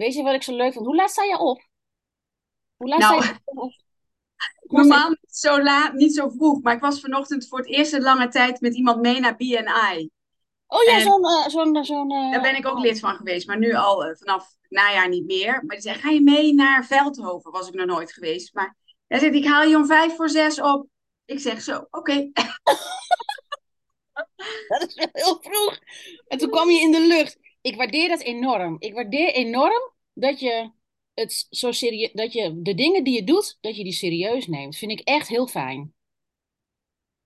Weet je wat ik zo leuk vond? Hoe laat sta je op? Hoe laat Nou, sta je op? Normaal niet zo laat, niet zo vroeg, maar ik was vanochtend voor het eerst in lange tijd met iemand mee naar BNI. Oh ja, zo'n... eh, zo'n zo'n eh, daar ben ik ook lid van geweest, maar nu al eh, vanaf het najaar niet meer. Maar die zei, ga je mee naar Veldhoven? Was ik nog nooit geweest. Maar hij zegt, ik haal je om vijf voor zes op. Ik zeg zo, oké. Dat is wel heel vroeg. En toen kwam je in de lucht. Ik waardeer dat enorm. Ik waardeer enorm dat je het zo serieus, dat je de dingen die je doet, dat je die serieus neemt. Vind ik echt heel fijn.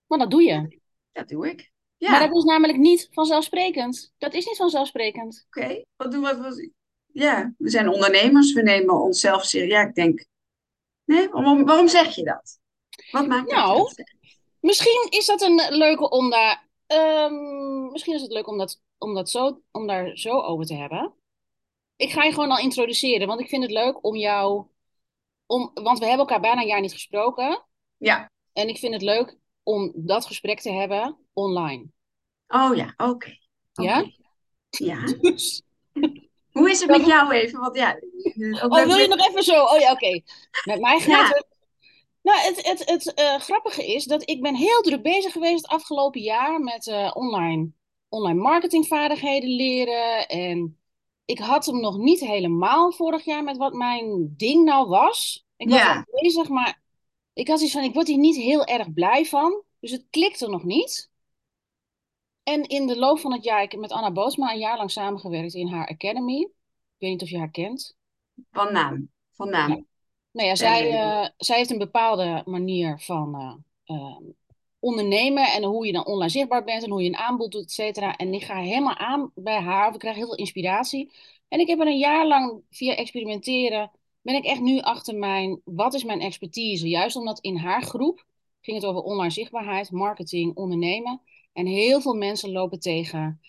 Maar dat doe je. Dat doe ik. Maar Ja, dat is namelijk niet vanzelfsprekend. Dat is niet vanzelfsprekend. oké. Wat doen we? wat- Ja, we zijn ondernemers. We nemen onszelf serieus. Ja, ik denk... Nee, waarom, waarom zeg je dat? Wat maakt Nou, dat? Misschien is dat een leuke om daar. ehm, misschien is het leuk om, dat, om, dat zo, om daar zo over te hebben. Ik ga je gewoon al introduceren, want ik vind het leuk om jou. Om, want we hebben elkaar bijna een jaar niet gesproken. Ja. En ik vind het leuk om dat gesprek te hebben online. Oh ja, oké. Ja? Ja. Dus- Hoe is het met jou even? Want ja, ook Oh, wil je nog even zo? Oh ja, oké. Met mij gaat Ja. het. Nou, het, het, het eh, grappige is dat ik ben heel druk bezig geweest het afgelopen jaar met eh, online, online marketingvaardigheden leren. En ik had hem nog niet helemaal vorig jaar met wat mijn ding nou was. Ik was Ja. bezig, maar ik had iets van, ik word hier niet heel erg blij van. Dus het klikte nog niet. En in de loop van het jaar, ik heb met Anna Bootsma een jaar lang samengewerkt in haar academy. Ik weet niet of je haar kent. Van naam. Van naam. Ja. Nou ja, zij, eh, zij heeft een bepaalde manier van eh, eh, ondernemen en hoe je dan online zichtbaar bent en hoe je een aanbod doet, et cetera. En ik ga helemaal aan bij haar, of ik krijg heel veel inspiratie. En ik heb er een jaar lang via experimenteren, ben ik echt nu achter mijn, wat is mijn expertise? Juist omdat in haar groep ging het over online zichtbaarheid, marketing, ondernemen. En heel veel mensen lopen tegen,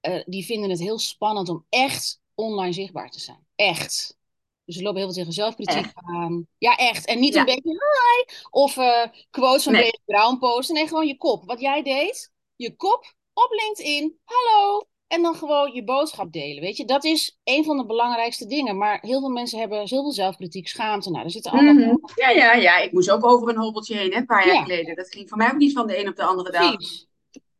eh, die vinden het heel spannend om echt online zichtbaar te zijn. Echt. Dus ze lopen heel veel tegen zelfkritiek Echt? aan. Ja, echt. En niet Ja. een beetje hi of eh, quotes van Nee. Brown posten. Nee, gewoon je kop. Wat jij deed, je kop op LinkedIn. Hallo. En dan gewoon je boodschap delen. Weet je, dat is een van de belangrijkste dingen. Maar heel veel mensen hebben zoveel zelfkritiek, schaamte. Nou, er zitten allemaal. Mhm. Ja, ja, ja. Ik moest ook over een hobbeltje heen, hè, een paar jaar Ja. geleden. Dat ging voor mij ook niet van de een op de andere dag. Precies.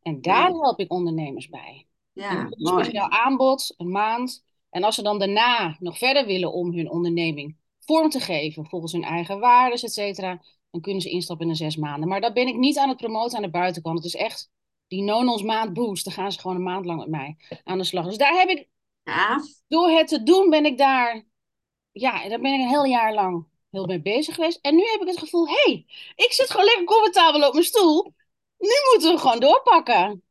En daar help ik ondernemers bij. Ja, een mooi. speciaal aanbod, een maand. En als ze dan daarna nog verder willen om hun onderneming vorm te geven, volgens hun eigen waarden, et cetera, dan kunnen ze instappen in de zes maanden. Maar dat ben ik niet aan het promoten aan de buitenkant. Het is echt die Nonons maand boost. Dan gaan ze gewoon een maand lang met mij aan de slag. Dus daar heb ik, Ja, door het te doen, ben ik daar, ja, daar ben ik een heel jaar lang heel mee bezig geweest. En nu heb ik het gevoel, hé, hey, ik zit gewoon lekker comfortabel op mijn stoel. Nu moeten we gewoon doorpakken.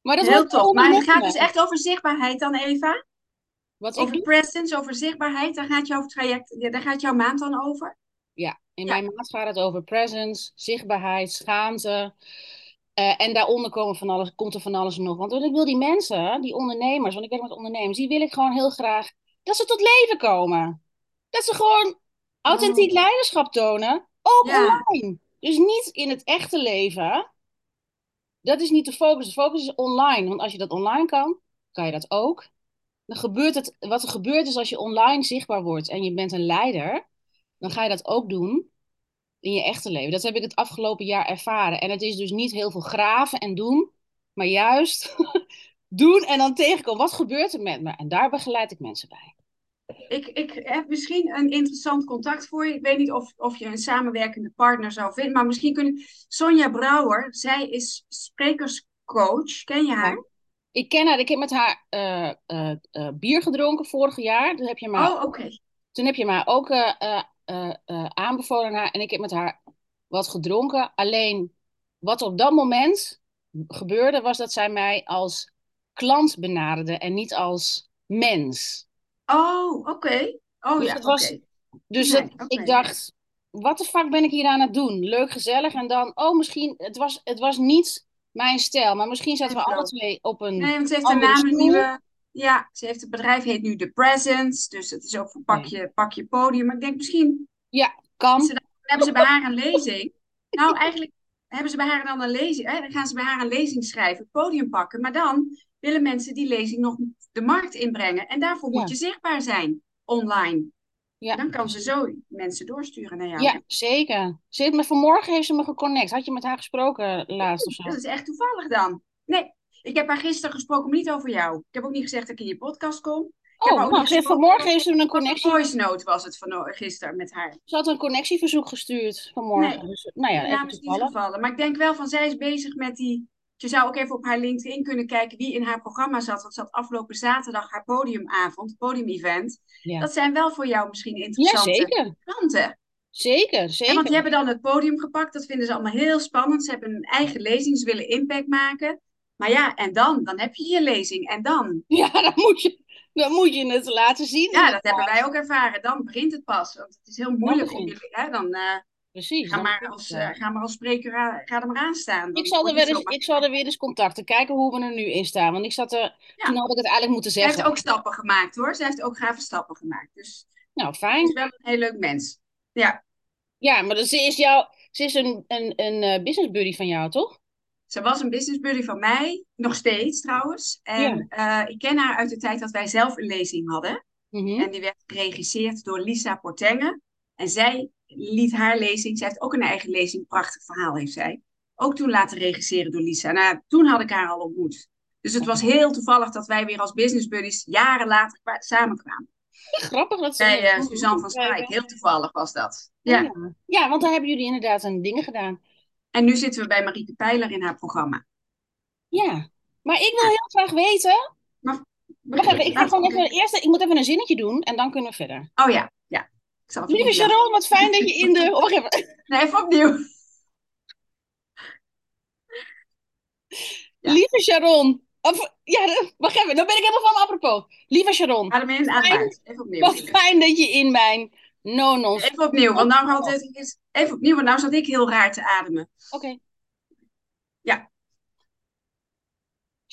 Maar dat heel tof. Maar het gaat dus echt over zichtbaarheid dan, Eva? Wat Over presence, over zichtbaarheid. Daar gaat jouw traject, daar gaat jouw maand dan over? Ja, in Ja. mijn maand gaat het over presence, zichtbaarheid, schaamte. Eh, en daaronder komen van alles, komt er van alles nog. Want ik wil die mensen, die ondernemers, want ik werk met ondernemers, die wil ik gewoon heel graag dat ze tot leven komen. Dat ze gewoon authentiek Oh. leiderschap tonen, ook Ja. online. Dus niet in het echte leven. Dat is niet de focus. De focus is online. Want als je dat online kan, kan je dat ook. Dan gebeurt het, wat er gebeurt is als je online zichtbaar wordt en je bent een leider, dan ga je dat ook doen in je echte leven. Dat heb ik het afgelopen jaar ervaren. En het is dus niet heel veel graven en doen, maar juist doen en dan tegenkomen. Wat gebeurt er met me? En daar begeleid ik mensen bij. Ik, ik heb misschien een interessant contact voor je. Ik weet niet of, of je een samenwerkende partner zou vinden, maar misschien kunnen. Sonja Brouwer, zij is sprekerscoach. Ken je haar? Ik ken haar, ik heb met haar eh, eh, eh, bier gedronken vorig jaar. Toen heb je mij, Oh, oké. toen heb je mij ook aanbevolen aan haar. En ik heb met haar wat gedronken. Alleen wat op dat moment gebeurde, was dat zij mij als klant benaderde en niet als mens. Oh, oké. Oh Dus ja, oké. was- Dus Nee, dat, oké. ik dacht, wat de fuck ben ik hier aan het doen? Leuk, gezellig. En dan, oh, misschien, het was, het was niet mijn stijl. Maar misschien zaten we alle twee op een Nee, want ze heeft andere naam, een nieuwe. Ja, ze heeft het bedrijf heet nu The Presence. Dus het is ook voor pakje, pakje podium. Maar ik denk misschien Ja, kan. Ze- hebben ze bij haar een lezing. Nou, eigenlijk hebben ze bij haar dan een lezing. Hè? Dan gaan ze bij haar een lezing schrijven, het podium pakken. Maar dan willen mensen die lezing nog de markt inbrengen. En daarvoor Ja. moet je zichtbaar zijn. online. Ja. Dan kan ze zo mensen doorsturen naar jou. Ja, zeker. Ze heeft me, vanmorgen heeft ze me geconnect. Had je met haar gesproken laatst of zo? Dat is echt toevallig dan. Nee, ik heb haar gisteren gesproken, maar niet over jou. Ik heb ook niet gezegd dat ik in je podcast kom. Ik Oh, nou, ze vanmorgen heeft ze een connectie. Voice note was het van gisteren met haar. Ze had een connectieverzoek gestuurd vanmorgen. Nee, Dus, nou ja, naam is niet toevallig. gevallen. Maar ik denk wel van, zij is bezig met die... Je zou ook even op haar LinkedIn kunnen kijken wie in haar programma zat. Want ze had afgelopen zaterdag haar podiumavond, podiumevent. Ja. Dat zijn wel voor jou misschien Ja, interessante zeker. klanten. Zeker, Ja, zeker. want die hebben dan het podium gepakt. Dat vinden ze allemaal heel spannend. Ze hebben een eigen lezing. Ze willen impact maken. Maar ja, en dan? Dan heb je je lezing. En dan? Ja, dan moet je, dan moet je het laten zien. Ja, dat hebben wij ook ervaren. Dan begint het pas. Want het is heel moeilijk om jullie... Hè, dan eh, Precies. ga, maar als, eh, ja. ga maar als spreker aan- ga er maar aan staan. Ik zal, er weer eens, ik zal er weer eens contacten. Kijken hoe we er nu in staan. Want ik zat er, Ja. toen had ik het eigenlijk moeten Zij heeft zeggen. ook stappen gemaakt hoor. Zij heeft ook gave stappen gemaakt. Dus Nou, ze is fijn. wel een heel leuk mens. Ja, Ja, maar ze is, jou, ze is een, een, een eh, business buddy van jou, toch? ze was een business buddy van mij. Nog steeds trouwens. En eh, ik ken haar uit de tijd dat wij zelf een lezing hadden. Mhm. En die werd geregisseerd door Lisa Portenge. En zij liet haar lezing, zij heeft ook een eigen lezing, prachtig verhaal heeft zij. Ook toen laten regisseren door Lisa. Nou, toen had ik haar al ontmoet. Dus het was heel toevallig dat wij weer als business buddies jaren later kwa- samenkwamen. Grappig dat ze... Bij eh, Suzanne van Strijk. Heel toevallig was dat. Ja. Ja. ja, want daar hebben jullie inderdaad een dingen gedaan. En nu zitten we bij Marieke Pijler in haar programma. Ja. Maar ik wil heel graag weten... Wacht even, ik ga gewoon even... Eerst, ik moet even een zinnetje doen en dan kunnen we verder. Oh ja, ja. Ik zal het Lieve Sharon, wat fijn dat je in de... Oh, wacht even. Nee, even opnieuw. Ja. Lieve Sharon. Of, ja, wacht even. Dan ben ik helemaal van apropos. Lieve Sharon, Adem in, adem uit. Even opnieuw. wat fijn dat je in mijn no-nos... Even opnieuw, want nou had het, even opnieuw, want nou zat ik heel raar te ademen. Oké.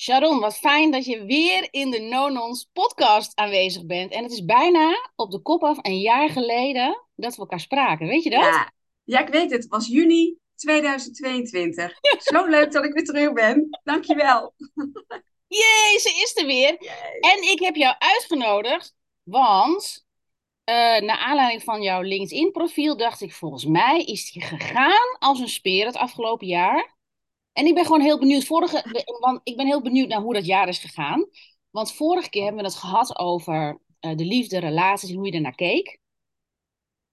Sharon, wat fijn dat je weer in de No-Nons podcast aanwezig bent. En het is bijna op de kop af een jaar geleden dat we elkaar spraken. Weet je dat? Ja. ja, ik weet het. Het was juni 2022. Zo leuk dat ik weer terug ben. Dankjewel. Jee, ze is er weer. En ik heb jou uitgenodigd, want eh naar aanleiding van jouw LinkedIn-profiel dacht ik, volgens mij is die gegaan als een speer het afgelopen jaar. En ik ben gewoon heel benieuwd, vorige, want ik ben heel benieuwd naar hoe dat jaar is gegaan. Want vorige keer hebben we het gehad over eh, de liefde, relaties en hoe je ernaar keek.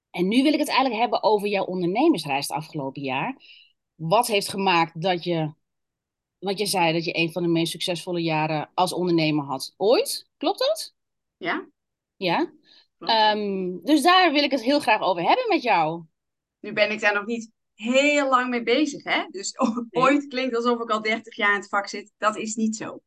En nu wil ik het eigenlijk hebben over jouw ondernemersreis het afgelopen jaar. Wat heeft gemaakt dat je, want je zei dat je een van de meest succesvolle jaren als ondernemer had ooit. Klopt dat? Ja? Ja. Ehm, dus daar wil ik het heel graag over hebben met jou. Nu ben ik daar nog niet heel lang mee bezig, hè? Dus ooit klinkt alsof ik al 30 jaar in het vak zit. Dat is niet zo.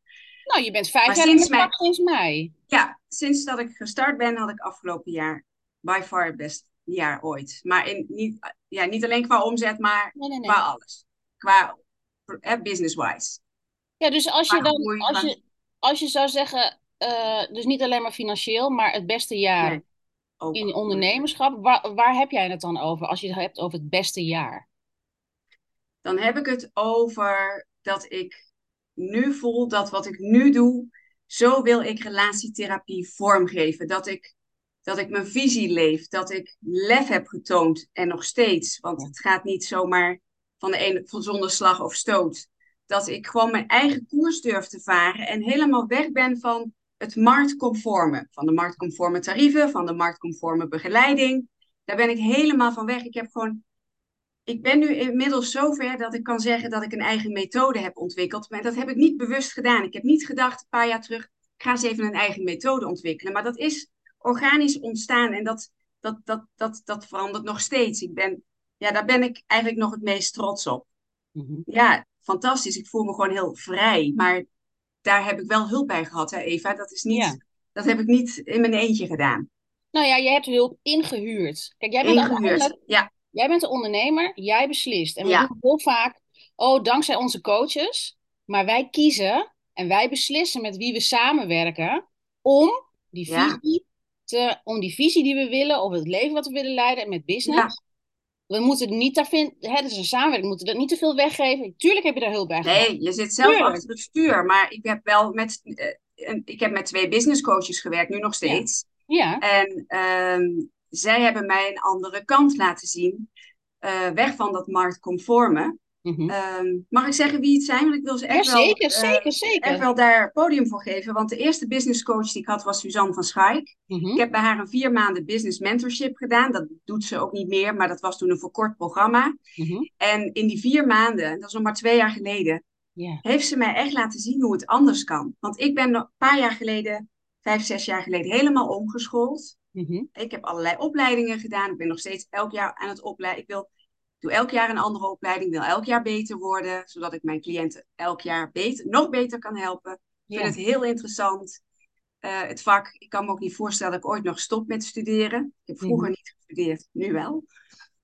Nou, je bent vijf Maar jaar in het vak sinds mei. Ja, sinds dat ik gestart ben, had ik afgelopen jaar by far het beste jaar ooit. Maar in, niet, ja, niet alleen qua omzet, maar Nee, nee, nee. qua alles. Qua eh, business-wise. Ja, dus als je dan, als je, als je zou zeggen, eh, dus niet alleen maar financieel, maar het beste jaar ook. in ondernemerschap, waar, waar heb jij het dan over als je het hebt over het beste jaar? Dan heb ik het over dat ik nu voel dat wat ik nu doe, zo wil ik relatietherapie vormgeven. Dat ik, dat ik mijn visie leef, dat ik lef heb getoond en nog steeds. Want het gaat niet zomaar van de ene van zonder slag of stoot. Dat ik gewoon mijn eigen koers durf te varen en helemaal weg ben van het marktconforme. Van de marktconforme tarieven, van de marktconforme begeleiding. Daar ben ik helemaal van weg. Ik heb gewoon ik ben nu inmiddels zover dat ik kan zeggen dat ik een eigen methode heb ontwikkeld. Maar dat heb ik niet bewust gedaan. Ik heb niet gedacht een paar jaar terug, ik ga eens even een eigen methode ontwikkelen. Maar dat is organisch ontstaan en dat, dat, dat, dat, dat verandert nog steeds. Ik ben, ja, daar ben ik eigenlijk nog het meest trots op. Mhm. Ja, fantastisch. Ik voel me gewoon heel vrij. Maar daar heb ik wel hulp bij gehad, hè, Eva. Dat, is niet, Ja. dat heb ik niet in mijn eentje gedaan. Nou ja, je hebt hulp ingehuurd. Kijk, jij bent Ingehuurd. uiteindelijk- Ja, Jij bent de ondernemer, jij beslist. En we Ja. doen heel vaak, oh, dankzij onze coaches. Maar wij kiezen en wij beslissen met wie we samenwerken om die visie, te, om die visie die we willen, of het leven wat we willen leiden met business. We moeten niet daar vinden, hè, het is een samenwerking, we moeten dat niet te veel weggeven. Tuurlijk heb je daar hulp bij. Nee, je zit zelf Tuurlijk. achter het stuur. Maar ik heb wel met, eh, ik heb met twee business coaches gewerkt, nu nog steeds. Ja. En ehm, zij hebben mij een andere kant laten zien. Uh, weg van dat marktconforme. Mm mag ik zeggen wie het zijn? Want ik wil ze echt, ja, wel, zeker, uh, zeker, zeker. echt wel daar podium voor geven. Want de eerste business coach die ik had was Suzanne van Schaik. Mm -hmm. Ik heb bij haar een vier maanden business mentorship gedaan. Dat doet ze ook niet meer, maar dat was toen een verkort programma. Mm -hmm. En in die vier maanden, dat is nog maar twee jaar geleden, yeah. heeft ze mij echt laten zien hoe het anders kan. Want ik ben een paar jaar geleden, vijf, zes jaar geleden, helemaal omgeschoold. Ik heb allerlei opleidingen gedaan. Ik ben nog steeds elk jaar aan het opleiden. Ik wil doe elk jaar een andere opleiding, wil elk jaar beter worden, zodat ik mijn cliënten elk jaar beter, nog beter kan helpen. Ik vind het heel interessant. Uh, het vak, ik kan me ook niet voorstellen dat ik ooit nog stop met studeren. Ik heb vroeger mm. niet gestudeerd, nu wel.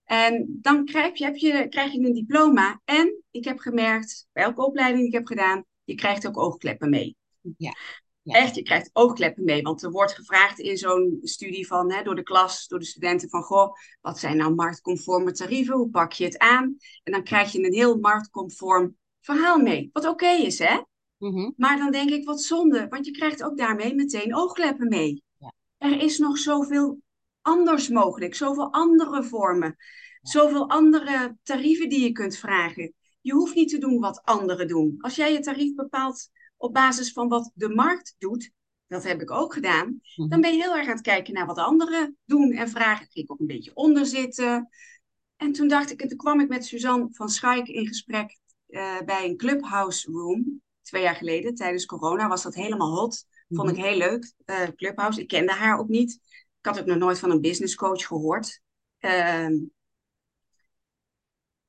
En dan krijg je, heb je, krijg je een diploma. En ik heb gemerkt, bij elke opleiding die ik heb gedaan, je krijgt ook oogkleppen mee. Ja. Ja. Echt, je krijgt oogkleppen mee. Want er wordt gevraagd in zo'n studie van, hè, door de klas, door de studenten van, goh, wat zijn nou marktconforme tarieven? Hoe pak je het aan? En dan krijg je een heel marktconform verhaal mee. Wat oké okay is, hè? Mm -hmm. Maar dan denk ik, wat zonde. Want je krijgt ook daarmee meteen oogkleppen mee. Ja. Er is nog zoveel anders mogelijk. Zoveel andere vormen. Ja. Zoveel andere tarieven die je kunt vragen. Je hoeft niet te doen wat anderen doen. Als jij je tarief bepaalt op basis van wat de markt doet, dat heb ik ook gedaan, Mhm. dan ben je heel erg aan het kijken naar wat anderen doen en vragen. Ik ging ook een beetje onder zitten. En toen dacht ik, en toen kwam ik met Suzanne van Schaik in gesprek eh, bij een clubhouse room. Twee jaar geleden, tijdens corona, was dat helemaal hot. Vond ik heel leuk, eh, clubhouse. Ik kende haar ook niet. Ik had ook nog nooit van een business coach gehoord. Ehm,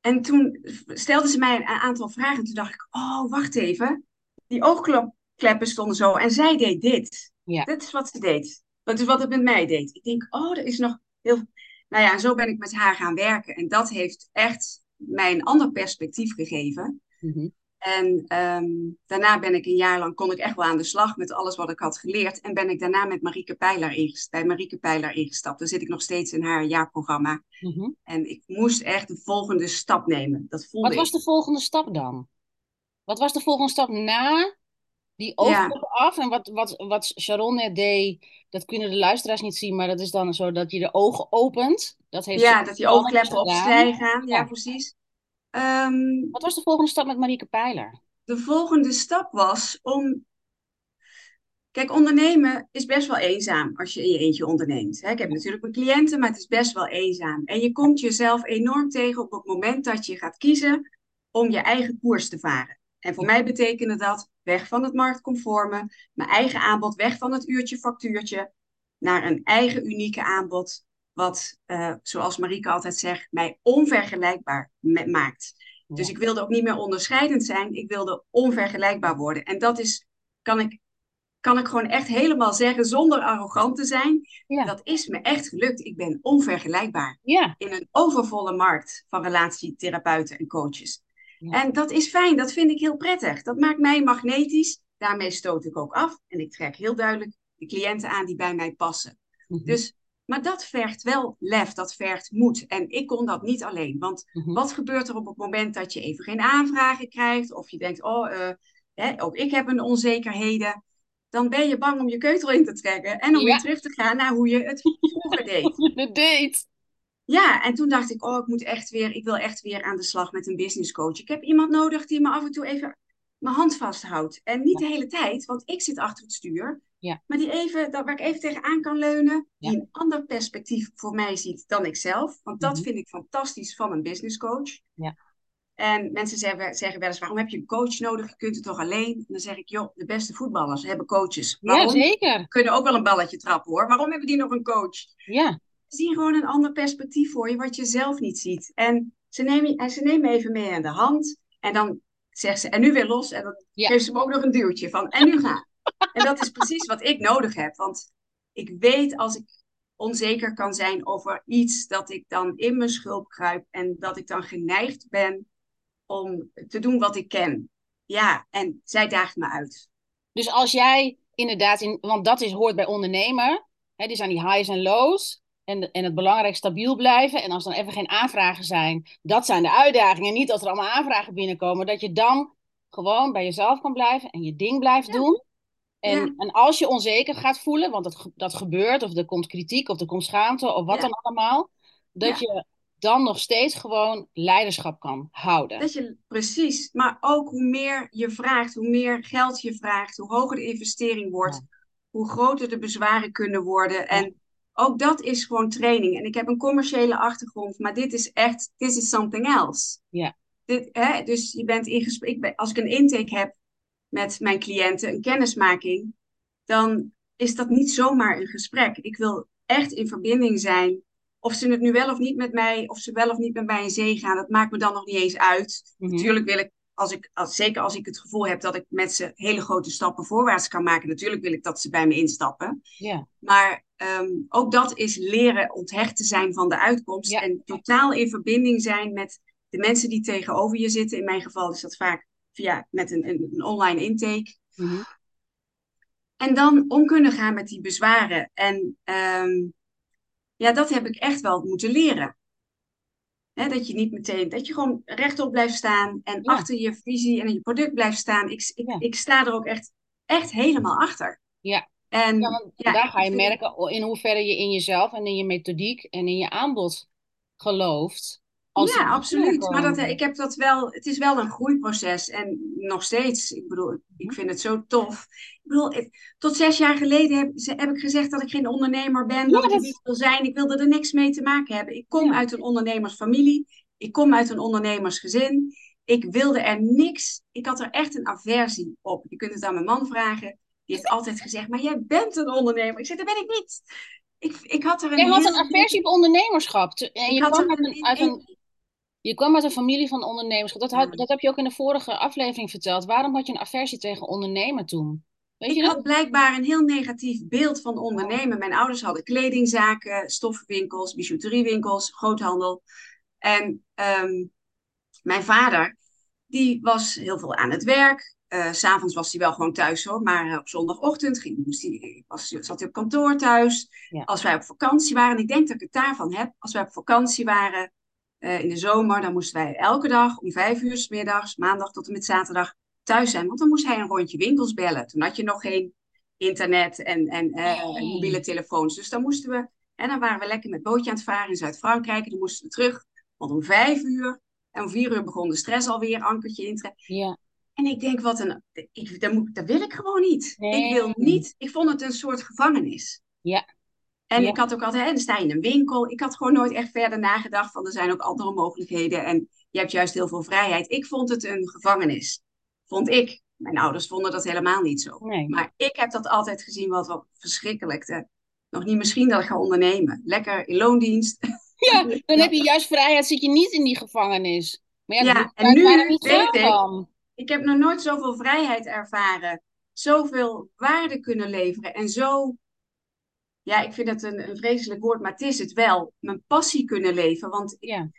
en toen stelde ze mij een aantal vragen. En toen dacht ik, oh, wacht even die oogkleppen stonden zo en zij deed dit. Ja. Dit is wat ze deed. Dat is wat het met mij deed. Ik denk, oh, er is nog heel. Nou ja, en zo ben ik met haar gaan werken. En dat heeft echt mij een ander perspectief gegeven. Mhm. En ehm, daarna ben ik een jaar lang, kon ik echt wel aan de slag met alles wat ik had geleerd. En ben ik daarna met Marieke Pijler ingestapt, bij Marieke Pijler ingestapt. Dan zit ik nog steeds in haar jaarprogramma. Mhm. En ik moest echt de volgende stap nemen. Dat voelde Wat was ik. de volgende stap dan? Wat was de volgende stap na die oogkleppen af? En wat, wat, wat Sharon net deed, dat kunnen de luisteraars niet zien, maar dat is dan zo dat je de ogen opent. Dat heeft Ja, dat die oogkleppen opzij gaan. Ja, Ja. precies. Ehm, Wat was de volgende stap met Marieke Pijler? de volgende stap was om. Kijk, ondernemen is best wel eenzaam als je in je eentje onderneemt. Ik heb natuurlijk mijn cliënten, maar het is best wel eenzaam. En je komt jezelf enorm tegen op het moment dat je gaat kiezen om je eigen koers te varen. En voor mij betekende dat weg van het marktconforme, mijn eigen aanbod, weg van het uurtje factuurtje, naar een eigen unieke aanbod, wat, eh, zoals Marieke altijd zegt, mij onvergelijkbaar maakt. Dus ik wilde ook niet meer onderscheidend zijn, ik wilde onvergelijkbaar worden. En dat is, kan ik, kan ik gewoon echt helemaal zeggen, zonder arrogant te zijn, Ja. dat is me echt gelukt. Ik ben onvergelijkbaar Ja. in een overvolle markt van relatietherapeuten en coaches. Ja. En dat is fijn, dat vind ik heel prettig. Dat maakt mij magnetisch. Daarmee stoot ik ook af. En ik trek heel duidelijk de cliënten aan die bij mij passen. Mhm. Dus, maar dat vergt wel lef, dat vergt moed. En ik kon dat niet alleen. Want Mhm. wat gebeurt er op het moment dat je even geen aanvragen krijgt? Of je denkt, oh, eh, hè, ook ik heb een onzekerheden. Dan ben je bang om je keutel in te trekken. En om Ja. weer terug te gaan naar hoe je het vroeger deed. De date. Ja, en toen dacht ik, oh, ik moet echt weer, ik wil echt weer aan de slag met een business coach. Ik heb iemand nodig die me af en toe even mijn hand vasthoudt. En niet de hele tijd, want ik zit achter het stuur. Ja. Maar die even, dat, waar ik even tegenaan kan leunen, Ja. die een ander perspectief voor mij ziet dan ik zelf. Want dat Mhm. vind ik fantastisch van een business coach. Ja. En mensen zeggen, zeggen wel eens, waarom heb je een coach nodig? Je kunt het toch alleen? En dan zeg ik, joh, de beste voetballers hebben coaches. Ja, Waarom? zeker. Kunnen ook wel een balletje trappen hoor. Waarom hebben die nog een coach? Ja. Zien gewoon een ander perspectief voor je, wat je zelf niet ziet. En ze nemen, en ze nemen even mee aan de hand. En dan zegt ze, en nu weer los. En dan Ja. geeft ze me ook nog een duwtje van, en nu gaan. en dat is precies wat ik nodig heb. Want ik weet als ik onzeker kan zijn over iets, dat ik dan in mijn schulp kruip. En dat ik dan geneigd ben om te doen wat ik ken. Ja, en zij daagt me uit. Dus als jij inderdaad, in, want dat is, hoort bij ondernemer, hè, die zijn die highs en lows. En, en het belangrijk stabiel blijven. En als dan even geen aanvragen zijn, dat zijn de uitdagingen. Niet dat er allemaal aanvragen binnenkomen, dat je dan gewoon bij jezelf kan blijven en je ding blijft Ja. doen. En, Ja. en als je onzeker gaat voelen, want dat, dat gebeurt, of er komt kritiek, of er komt schaamte, of wat Ja. dan allemaal, dat je dan nog steeds gewoon leiderschap kan houden. Dat je, precies. Maar ook hoe meer je vraagt, hoe meer geld je vraagt, hoe hoger de investering wordt, hoe groter de bezwaren kunnen worden. En ook dat is gewoon training. En ik heb een commerciële achtergrond, maar dit is echt, this is something else. Ja. Dit, hè, dus je bent in gesprek, als ik een intake heb met mijn cliënten, een kennismaking, dan is dat niet zomaar een gesprek. Ik wil echt in verbinding zijn. Of ze het nu wel of niet met mij, of ze wel of niet met mij in zee gaan, dat maakt me dan nog niet eens uit. Mhm. Natuurlijk wil ik, als ik als, zeker als ik het gevoel heb dat ik met ze hele grote stappen voorwaarts kan maken, natuurlijk wil ik dat ze bij me instappen. Ja, Maar ehm, ook dat is leren onthecht te zijn van de uitkomst Ja. en totaal in verbinding zijn met de mensen die tegenover je zitten. In mijn geval is dat vaak via met een, een, een online intake. Mhm. En dan om kunnen gaan met die bezwaren. En ehm, ja, dat heb ik echt wel moeten leren. Dat je niet meteen, dat je gewoon rechtop blijft staan en Ja. achter je visie en je product blijft staan. Ik, ik, Ja. ik sta er ook echt, echt helemaal achter. Ja. En Ja, daar ga je merken in hoeverre je in jezelf en in je methodiek en in je aanbod gelooft. Als ja, absoluut. Maar dat, binnenkomen. ik heb dat wel, het is wel een groeiproces. En nog steeds, ik bedoel, ik vind het zo tof. Ik bedoel, tot zes jaar geleden heb, ze- heb ik gezegd dat ik geen ondernemer ben, dat ik niet wil zijn. Ik wilde er niks mee te maken hebben. Ik kom Ja. uit een ondernemersfamilie. Ik kom uit een ondernemersgezin. Ik wilde er niks. Ik had er echt een aversie op. Je kunt het aan mijn man vragen. Die heeft altijd gezegd, maar jij bent een ondernemer. Ik zeg, dat ben ik niet. Ik, ik had er een Jij had een aversie op ondernemerschap. En ik je had kwam uit een, uit een, je kwam uit een familie van ondernemerschap. Dat, had, dat heb je ook in de vorige aflevering verteld. Waarom had je een aversie tegen ondernemen toen? Weet je Ik had blijkbaar een heel negatief beeld van ondernemen. Mijn ouders hadden kledingzaken, stoffenwinkels, bijouteriewinkels, groothandel. En ehm, mijn vader, die was heel veel aan het werk. S S'avonds was hij wel gewoon thuis hoor, maar eh, op zondagochtend ging, moest hij, was, zat hij op kantoor thuis. Ja. Als wij op vakantie waren, en ik denk dat ik het daarvan heb, als wij op vakantie waren in de zomer, dan moesten wij elke dag om vijf uur 's middags, maandag tot en met zaterdag, thuis zijn. Want dan moest hij een rondje winkels bellen. Toen had je nog geen internet en, en eh, Nee. mobiele telefoons. Dus dan moesten we, en dan waren we lekker met bootje aan het varen in Zuid-Frankrijk. En dan moesten we terug, want om vijf uur en om vier uur begon de stress alweer, ankertje intrekken. Ja. En ik denk, wat een, ik, dat, moet, dat wil ik gewoon niet. Nee. Ik wil niet, ik vond het een soort gevangenis. Ja. En Ja. ik had ook altijd, hè, dan sta je in een winkel. Ik had gewoon nooit echt verder nagedacht van er zijn ook andere mogelijkheden. En je hebt juist heel veel vrijheid. Ik vond het een gevangenis. Vond ik. Mijn ouders vonden dat helemaal niet zo. Nee. Maar ik heb dat altijd gezien wat wel verschrikkelijk. Nog niet misschien dat ik ga ondernemen. Lekker in loondienst. Ja, dan heb je juist vrijheid, zit je niet in die gevangenis. Maar ja, Ja, en nu weet ik-? Ik heb nog nooit zoveel vrijheid ervaren. Zoveel waarde kunnen leveren. En zo, ja, ik vind het een, een vreselijk woord, maar het is het wel. Mijn passie kunnen leven. Want ik- Ja.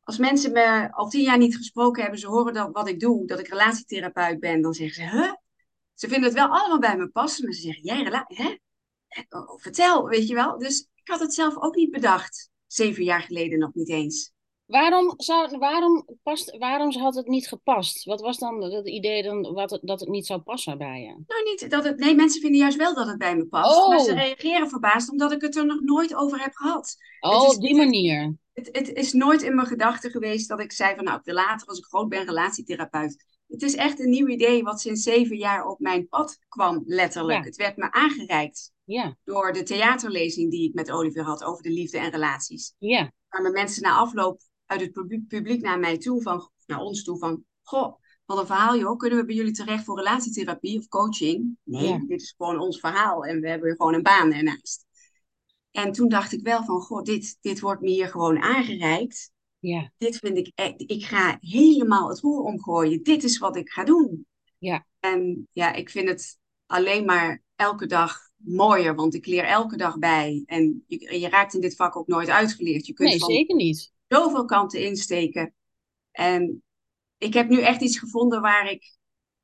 als mensen me al tien jaar niet gesproken hebben, ze horen dat wat ik doe, dat ik relatietherapeut ben, dan zeggen ze, huh? Ze vinden het wel allemaal bij me passen, maar ze zeggen, jij relatie, hè? Oh, vertel, weet je wel. Dus ik had het zelf ook niet bedacht. Zeven jaar geleden nog niet eens. Waarom, zou, waarom, past, waarom had het niet gepast? Wat was dan het idee dan, wat het, dat het niet zou passen bij je? Nou, niet dat het. Nee, mensen vinden juist wel dat het bij me past. Oh. Maar ze reageren verbaasd omdat ik het er nog nooit over heb gehad. Oh, is- op die manier. Het, het is nooit in mijn gedachten geweest dat ik zei van nou, ik wil later als ik groot ben relatietherapeut. Het is echt een nieuw idee wat sinds zeven jaar op mijn pad kwam, letterlijk. Ja. Het werd me aangereikt Ja, door de theaterlezing die ik met Oliver had over de liefde en relaties. ja, kwamen mensen na afloop uit het publiek, publiek naar mij toe, van, naar ons toe, van... Goh, wat een verhaal joh, kunnen we bij jullie terecht voor relatietherapie of coaching? Nee, Ja. dit is gewoon ons verhaal en we hebben gewoon een baan ernaast. En toen dacht ik wel van, goh, dit, dit wordt me hier gewoon aangereikt. ja, Dit vind ik, echt- ik ga helemaal het roer omgooien. Dit is wat ik ga doen. Ja. En ja, ik vind het alleen maar elke dag mooier, want ik leer elke dag bij. En je, je raakt in dit vak ook nooit uitgeleerd. Je kunt nee, van zeker niet. Zoveel kanten insteken. En ik heb nu echt iets gevonden waar ik.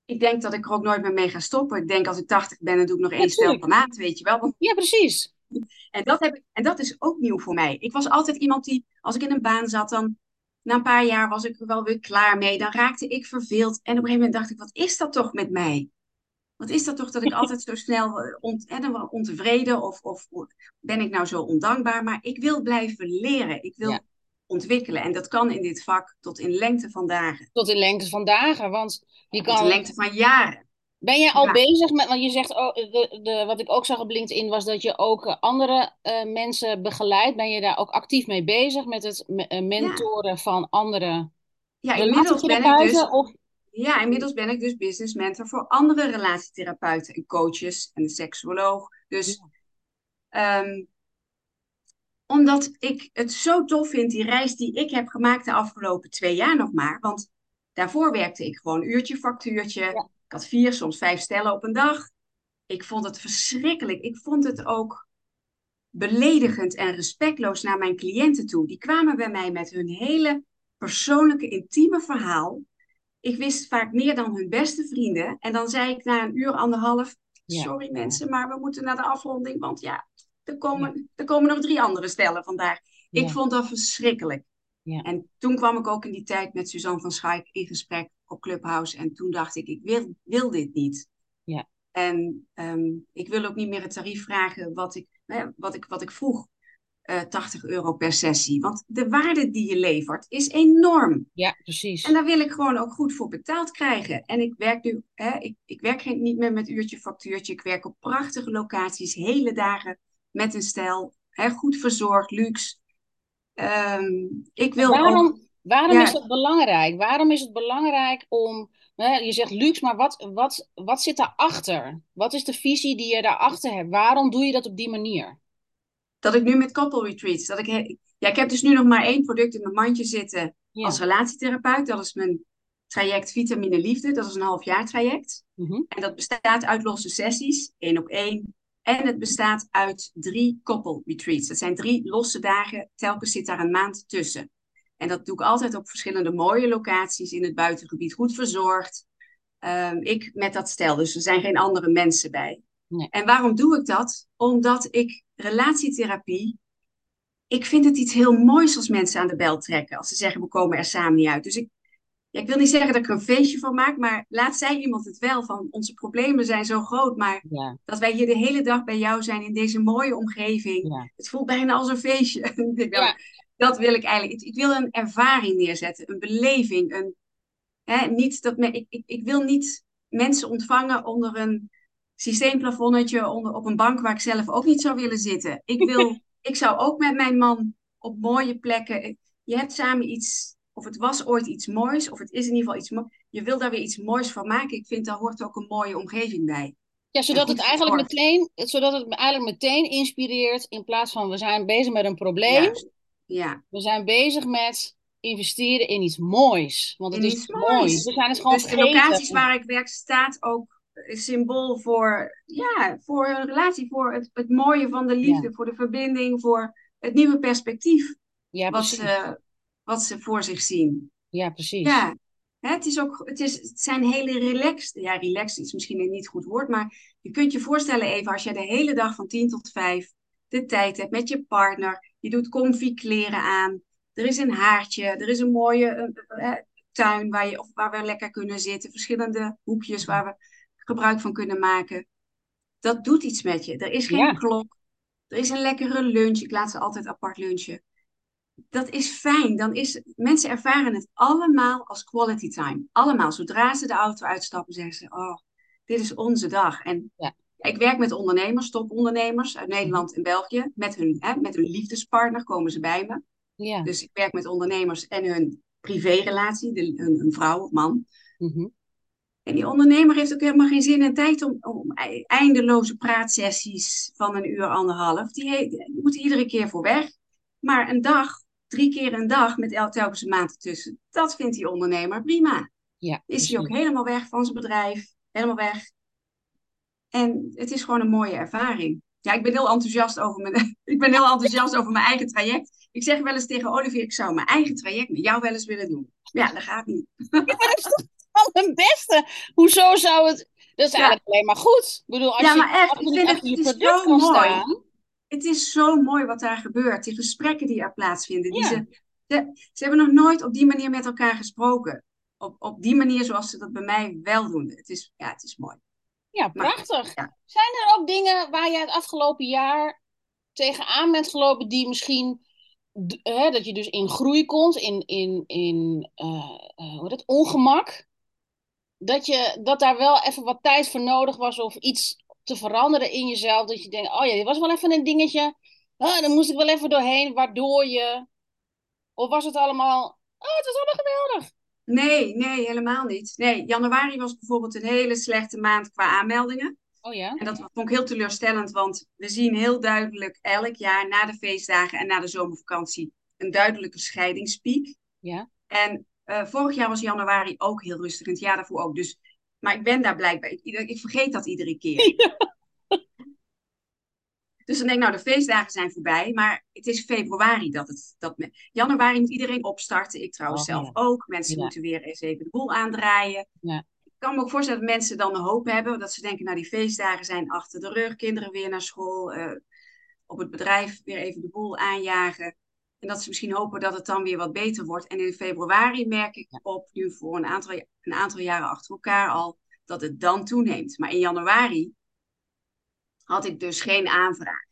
Ik denk dat ik er ook nooit meer mee ga stoppen. Ik denk als ik 80 ben, dan doe ik nog één stel tuurlijk. per maand, weet je wel. Want- Ja, precies. En dat, heb ik, en dat is ook nieuw voor mij. Ik was altijd iemand die, als ik in een baan zat, dan na een paar jaar was ik er wel weer klaar mee. Dan raakte ik verveeld. En op een gegeven moment dacht ik, wat is dat toch met mij? Wat is dat toch dat ik altijd zo snel eh, ont, ontevreden of, of ben ik nou zo ondankbaar? Maar ik wil blijven leren. Ik wil ontwikkelen. En dat kan in dit vak tot in lengte van dagen. Tot in lengte van dagen, want je kan... Tot in lengte van jaren. Ben je al bezig met, want je zegt, oh, de, de, wat ik ook zag op LinkedIn was dat je ook eh, andere uh, mensen begeleidt. Ben je daar ook actief mee bezig met het mentoren van andere ja, inmiddels ben ik dus, of... Ja, inmiddels ben ik dus business mentor voor andere relatietherapeuten en coaches en een seksuoloog. Dus ehm, omdat ik het zo tof vind, die reis die ik heb gemaakt de afgelopen twee jaar nog maar. Want daarvoor werkte ik gewoon uurtje, factuurtje. Ik had vier, soms vijf stellen op een dag. Ik vond het verschrikkelijk. Ik vond het ook beledigend en respectloos naar mijn cliënten toe. Die kwamen bij mij met hun hele persoonlijke, intieme verhaal. Ik wist vaak meer dan hun beste vrienden. En dan zei ik na een uur, anderhalf, sorry mensen, maar we moeten naar de afronding, want ja, er komen, er komen nog drie andere stellen vandaag. Ik vond dat verschrikkelijk. En toen kwam ik ook in die tijd met Suzanne van Schaik in gesprek op Clubhouse. En toen dacht ik, ik wil, wil dit niet. Ja. En ehm, ik wil ook niet meer het tarief vragen wat ik, hè, wat ik, wat ik vroeg. 80 eh, euro per sessie. Want de waarde die je levert is enorm. Ja, precies. En daar wil ik gewoon ook goed voor betaald krijgen. En ik werk nu, hè, ik, ik werk niet meer met uurtje factuurtje. Ik werk op prachtige locaties, hele dagen met een stijl. Hè, goed verzorgd, luxe. Um, ik wil waarom ook, waarom is het belangrijk? Waarom is het belangrijk om hè, je zegt luxe, maar wat, wat, wat zit daarachter? Wat is de visie die je daarachter hebt? Waarom doe je dat op die manier? dat ik nu met couple retreats, dat ik, ja, ik heb dus nu nog maar één product in mijn mandje zitten als relatietherapeut. Dat is mijn traject Vitamine Liefde. Dat is een half jaar traject. Mhm. En dat bestaat uit losse sessies, één op één. En het bestaat uit drie couple retreats. Dat zijn drie losse dagen. Telkens zit daar een maand tussen. En dat doe ik altijd op verschillende mooie locaties in het buitengebied. Goed verzorgd. Um, ik met dat stel. Dus er zijn geen andere mensen bij. En waarom doe ik dat? Omdat ik relatietherapie, ik vind het iets heel moois als mensen aan de bel trekken. Als ze zeggen, we komen er samen niet uit. Dus ik, ja, ik wil niet zeggen dat ik er een feestje van maak, maar laat zij iemand het wel van onze problemen zijn zo groot. Maar dat wij hier de hele dag bij jou zijn in deze mooie omgeving. Het voelt bijna als een feestje. Dat wil ik eigenlijk. Ik wil een ervaring neerzetten, een beleving. Een, hè, niet dat me, ik, ik, ik wil niet mensen ontvangen onder een systeemplafonnetje onder, op een bank waar ik zelf ook niet zou willen zitten. Ik, wil, ik zou ook met mijn man op mooie plekken. Je hebt samen iets, of het was ooit iets moois, of het is in ieder geval iets moois. Je wil daar weer iets moois van maken. Ik vind daar hoort ook een mooie omgeving bij. Ja, zodat het eigenlijk meteen, zodat het eigenlijk meteen inspireert in plaats van we zijn bezig met een probleem. Ja. We zijn bezig met investeren in iets moois. Want het is mooi. We zijn het gewoon dus de locaties waar ik werk staat ook symbool voor, ja, voor een relatie, voor het, het mooie van de liefde, voor de verbinding, voor het nieuwe perspectief ja, wat, wat ze voor zich zien. Ja, precies. Ja, het, is ook, het, is, het zijn hele relaxed, ja, relaxed is misschien een niet goed woord, maar je kunt je voorstellen even als je de hele dag van 10 tot 5 de tijd hebt met je partner, je doet comfy kleren aan, er is een haartje, er is een mooie uh, tuin waar, je, of waar we lekker kunnen zitten, verschillende hoekjes waar we gebruik van kunnen maken. Dat doet iets met je. Er is geen klok. Er is een lekkere lunch. Ik laat ze altijd apart lunchen. Dat is fijn. Dan is, mensen ervaren het allemaal als quality time. Allemaal. Zodra ze de auto uitstappen, zeggen ze: Oh, dit is onze dag. En ja. ik werk met ondernemers, topondernemers uit Nederland en België. Met hun, hè, met hun liefdespartner komen ze bij me. Ja. Dus ik werk met ondernemers en hun privérelatie, de, hun, vrouw of man. Mm en die ondernemer heeft ook helemaal geen zin en tijd om, om eindeloze praatsessies van een uur, anderhalf. Die, die moet iedere keer voor weg. Maar een dag, drie keer een dag met el, telkens een maand ertussen, dat vindt die ondernemer prima. Ja, is hij ook helemaal weg van zijn bedrijf, helemaal weg. En het is gewoon een mooie ervaring. Ja, ik ben heel enthousiast over mijn, ik ben heel enthousiast over mijn eigen traject. Ik zeg wel eens tegen Olivier, ik zou mijn eigen traject met jou wel eens willen doen. Ja, dat gaat niet. van mijn beste. Hoezo zou het... Dat is eigenlijk alleen maar goed. Ik bedoel, als ja, maar echt, ik vind het, het is zo mooi. Staan, het is zo mooi wat daar gebeurt. Die gesprekken die er plaatsvinden. Die ze, ze, ze, hebben nog nooit op die manier met elkaar gesproken. Op, op die manier zoals ze dat bij mij wel doen. Het is, ja, het is mooi. Ja, prachtig. Zijn er ook dingen waar je het afgelopen jaar tegenaan bent gelopen die misschien hè, dat je dus in groei komt, in, in, in uh, hoe dat, ongemak. Dat, je, dat daar wel even wat tijd voor nodig was of iets te veranderen in jezelf. Dat je denkt, oh ja, dit was wel even een dingetje. Ah, dan moest ik wel even doorheen, waardoor je... Of was het allemaal, oh, het was allemaal geweldig. Nee, nee, helemaal niet. Nee, januari was bijvoorbeeld een hele slechte maand qua aanmeldingen. Oh ja? En dat vond ik heel teleurstellend, want we zien heel duidelijk elk jaar na de feestdagen en na de zomervakantie een duidelijke scheidingspiek. Ja. En uh, vorig jaar was januari ook heel rustig en het jaar daarvoor ook. Dus, maar ik ben daar blijkbaar, ik, ik vergeet dat iedere keer. Dus dan denk ik, nou, de feestdagen zijn voorbij, maar het is februari dat het. Dat me, januari moet iedereen opstarten. Ik trouwens oh, zelf ook. Mensen moeten weer eens even de boel aandraaien. Ja kan me ook voorstellen dat mensen dan de hoop hebben. Dat ze denken, nou die feestdagen zijn achter de rug. Kinderen weer naar school. Uh, op het bedrijf weer even de boel aanjagen. En dat ze misschien hopen dat het dan weer wat beter wordt. En in februari merk ik op, nu voor een aantal, een aantal jaren achter elkaar al, dat het dan toeneemt. Maar in januari had ik dus geen aanvraag.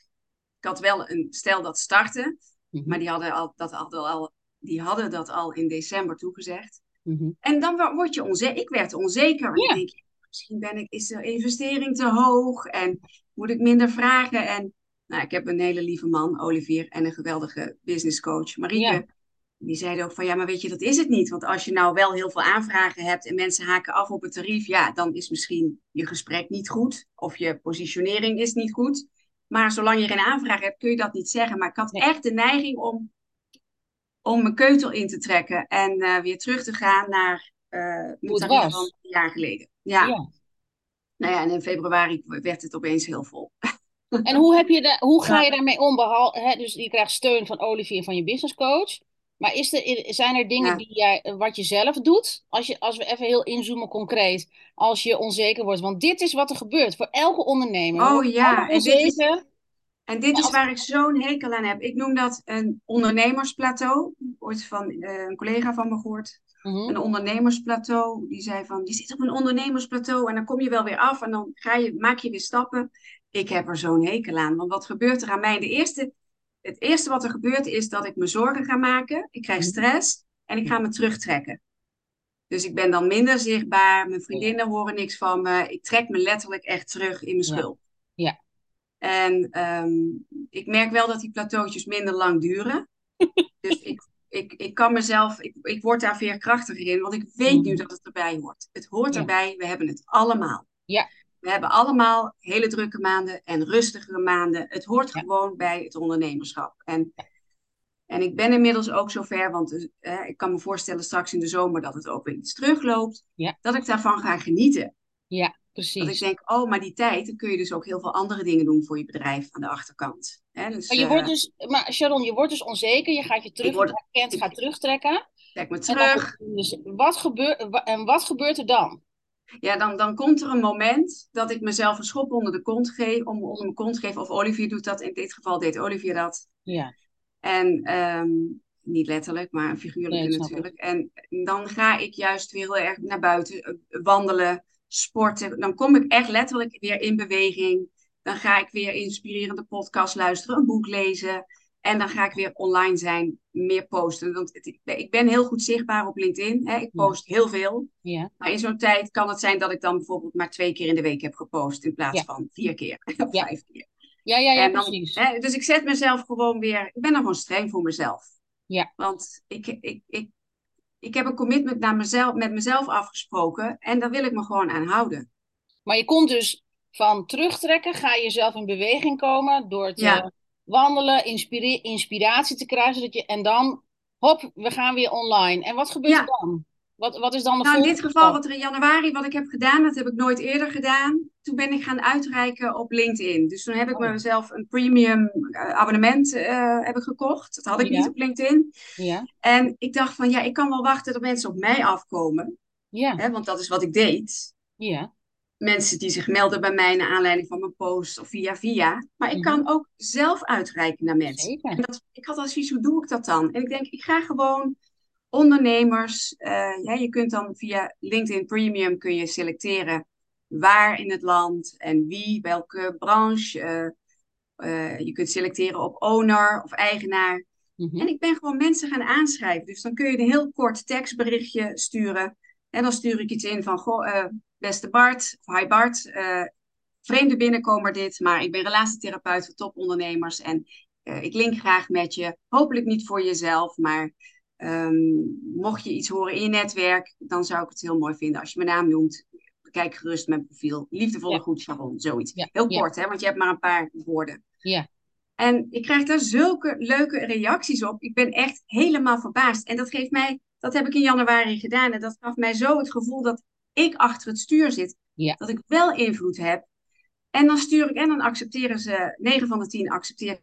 Ik had wel een stel dat startte, mhm. maar die hadden, al, dat hadden al, die hadden dat al in december toegezegd. Mhm. En dan word je onzeker. Ik werd onzeker. Ik denk, misschien ben ik, is de investering te hoog en moet ik minder vragen. En nou, ik heb een hele lieve man, Olivier, en een geweldige business coach, Marieke. Die zeiden ook van, ja, maar weet je, dat is het niet. Want als je nou wel heel veel aanvragen hebt en mensen haken af op het tarief, ja, dan is misschien je gesprek niet goed of je positionering is niet goed. Maar zolang je geen aanvraag hebt, kun je dat niet zeggen. Maar ik had echt de neiging om om mijn keutel in te trekken en uh, weer terug te gaan naar uh, het was. van een jaar geleden. Ja. ja. Nou ja, en in februari werd het opeens heel vol. En hoe, heb je de, hoe ga je daarmee om? Behalve, dus je krijgt steun van Olivier van je business coach. Maar is er, zijn er dingen die jij, wat je zelf doet? Als, je, als we even heel inzoomen concreet. Als je onzeker wordt. Want dit is wat er gebeurt voor elke ondernemer. Oh ja, en dit is, en dit is waar ik zo'n hekel aan heb. Ik noem dat een ondernemersplateau. Ooit van uh, een collega van me gehoord. Mhm. Een ondernemersplateau. Die zei van, je zit op een ondernemersplateau en dan kom je wel weer af en dan ga je, maak je weer stappen. Ik heb er zo'n hekel aan. Want wat gebeurt er aan mij? De eerste, het eerste wat er gebeurt is dat ik me zorgen ga maken. Ik krijg mhm. stress en ik ga me terugtrekken. Dus ik ben dan minder zichtbaar. Mijn vriendinnen horen niks van me. Ik trek me letterlijk echt terug in mijn schuld. Ja. En ehm, ik merk wel dat die plateautjes minder lang duren. dus ik, ik, ik kan mezelf, ik, ik word daar veerkrachtiger in, want ik weet nu mm. dat het erbij hoort. Het hoort erbij, we hebben het allemaal. Ja. We hebben allemaal hele drukke maanden en rustigere maanden. Het hoort gewoon bij het ondernemerschap. En, en ik ben inmiddels ook zover, want eh, ik kan me voorstellen straks in de zomer dat het ook weer iets terugloopt, ja. dat ik daarvan ga genieten. Ja, Precies. Dat ik denk, oh, maar die tijd, dan kun je dus ook heel veel andere dingen doen voor je bedrijf aan de achterkant. Dus, maar, je wordt eh, dus, maar Sharon, je wordt dus onzeker, je gaat je terug, word, gaat terugtrekken. Trek me terug. dus wat gebeurt, en wat gebeurt er dan? Ja, dan, dan komt er een moment dat ik mezelf een schop onder de kont geef, om onder mijn kont geef. Of Olivier doet dat, in dit geval deed Olivier dat. Ja. En um, niet letterlijk, maar figuurlijk natuurlijk. En dan ga ik juist weer heel erg naar buiten eh, wandelen sporten. Dan kom ik echt letterlijk weer in beweging. Dan ga ik weer inspirerende podcast luisteren, een boek lezen. En dan ga ik weer online zijn, meer posten. Want ik ben heel goed zichtbaar op LinkedIn. Hè? Ik post heel veel. Ja. Maar in zo'n tijd kan het zijn dat ik dan bijvoorbeeld maar twee keer in de week heb gepost. In plaats van vier keer of vijf keer. Ja, ja, ja, precies. Hè, dus ik zet mezelf gewoon weer... Ik ben dan gewoon streng voor mezelf. Ja. Want ik, ik, ik, ik heb een commitment naar mezelf, met mezelf afgesproken en daar wil ik me gewoon aan houden. Maar je komt dus van terugtrekken, ga je zelf in beweging komen door te wandelen, inspiratie te krijgen. Zodat je, en dan, hop, we gaan weer online. En wat gebeurt er dan? Wat, wat is dan de nou, in dit geval, wat er in januari, wat ik heb gedaan, dat heb ik nooit eerder gedaan. Toen ben ik gaan uitreiken op LinkedIn. Dus toen heb ik oh. mezelf een premium uh, abonnement uh, heb ik gekocht. Dat had ik niet op LinkedIn. Ja. En ik dacht van, ja, ik kan wel wachten dat mensen op mij afkomen. Ja. Hè, want dat is wat ik deed. Ja. Mensen die zich melden bij mij naar aanleiding van mijn post of via via. Maar ik kan mhm. ook zelf uitreiken naar mensen. Zeker. En dat, ik had als hoe doe ik dat dan? En ik denk, ik ga gewoon ondernemers. Uh, ja, je kunt dan via LinkedIn Premium kun je selecteren waar in het land en wie, welke branche. Eh, eh, je kunt selecteren op owner of eigenaar. Mhm. En ik ben gewoon mensen gaan aanschrijven. Dus dan kun je een heel kort tekstberichtje sturen. En dan stuur ik iets in van, goh, eh, beste Bart, of hi Bart, uh, vreemde binnenkomer dit, maar ik ben relatietherapeut voor topondernemers en ik link graag met je. Hopelijk niet voor jezelf, maar ehm, mocht je iets horen in je netwerk, dan zou ik het heel mooi vinden als je mijn naam noemt. Kijk gerust mijn profiel. Liefdevolle Ja. goed, Sharon, zoiets. Ja, Heel ja. kort, hè, want je hebt maar een paar woorden. Ja, En ik krijg daar zulke leuke reacties op. Ik ben echt helemaal verbaasd. En dat geeft mij, dat heb ik in januari gedaan. En dat gaf mij zo het gevoel dat ik achter het stuur zit. Ja. Dat ik wel invloed heb. En dan stuur ik, en dan accepteren ze, 9 van de 10 accepteren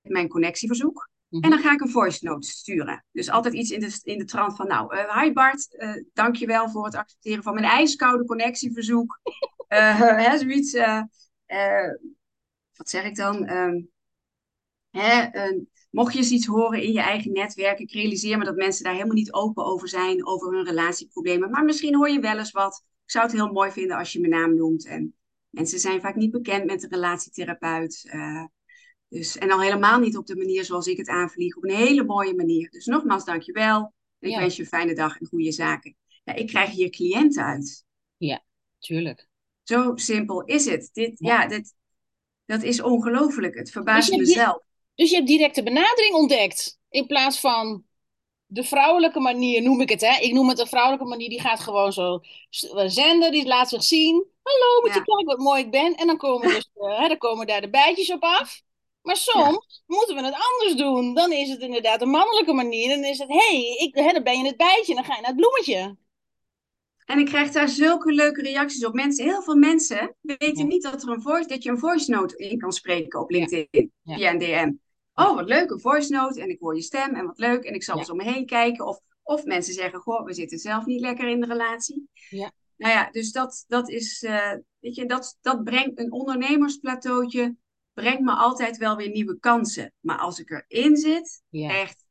mijn connectieverzoek. Mhm. En dan ga ik een voice note sturen. Dus altijd iets in de, in de trant van, nou, eh hi Bart, eh dankjewel voor het accepteren van mijn ijskoude connectieverzoek. Eh, hè, zoiets. wat zeg ik dan? Ehm, hè, mocht je eens iets horen in je eigen netwerk, ik realiseer me dat mensen daar helemaal niet open over zijn, over hun relatieproblemen. Maar misschien hoor je wel eens wat. Ik zou het heel mooi vinden als je mijn naam noemt. En mensen zijn vaak niet bekend met een relatietherapeut. eh, dus, en al helemaal niet op de manier zoals ik het aanvlieg, op een hele mooie manier. Dus nogmaals, dankjewel. En ik Ja. wens je een fijne dag en goede zaken. Ja, ik krijg hier cliënten uit. tuurlijk. Zo simpel is het. Dit, Ja. ja, dit, dat is ongelooflijk. Het verbaast mezelf. Dus je hebt directe benadering ontdekt. In plaats van de vrouwelijke manier, noem ik het. Hè? Ik noem het een vrouwelijke manier. Die gaat gewoon zo zenden. Die laat zich zien. Hallo, moet je kijken wat mooi ik ben. En dan komen, dus, eh, hè, dan komen daar de bijtjes op af. Maar soms moeten we het anders doen. Dan is het inderdaad een mannelijke manier. Dan is het, hé, hey, ik- hè, dan ben je het bijtje. Dan ga je naar het bloemetje. En ik krijg daar zulke leuke reacties op. Mensen, heel veel mensen weten Ja. niet dat, er een voice, dat je een voice note in kan spreken op. LinkedIn via een DM. Oh, wat leuk, een voice note. En ik hoor je stem en wat leuk. En ik zal Ja. eens om me heen kijken. Of, of mensen zeggen, goh, we zitten zelf niet lekker in de relatie. Ja. Nou ja, dus dat, dat is, eh, weet je, dat, dat brengt een ondernemersplateautje, brengt me altijd wel weer nieuwe kansen. Maar als ik erin zit, Ja. echt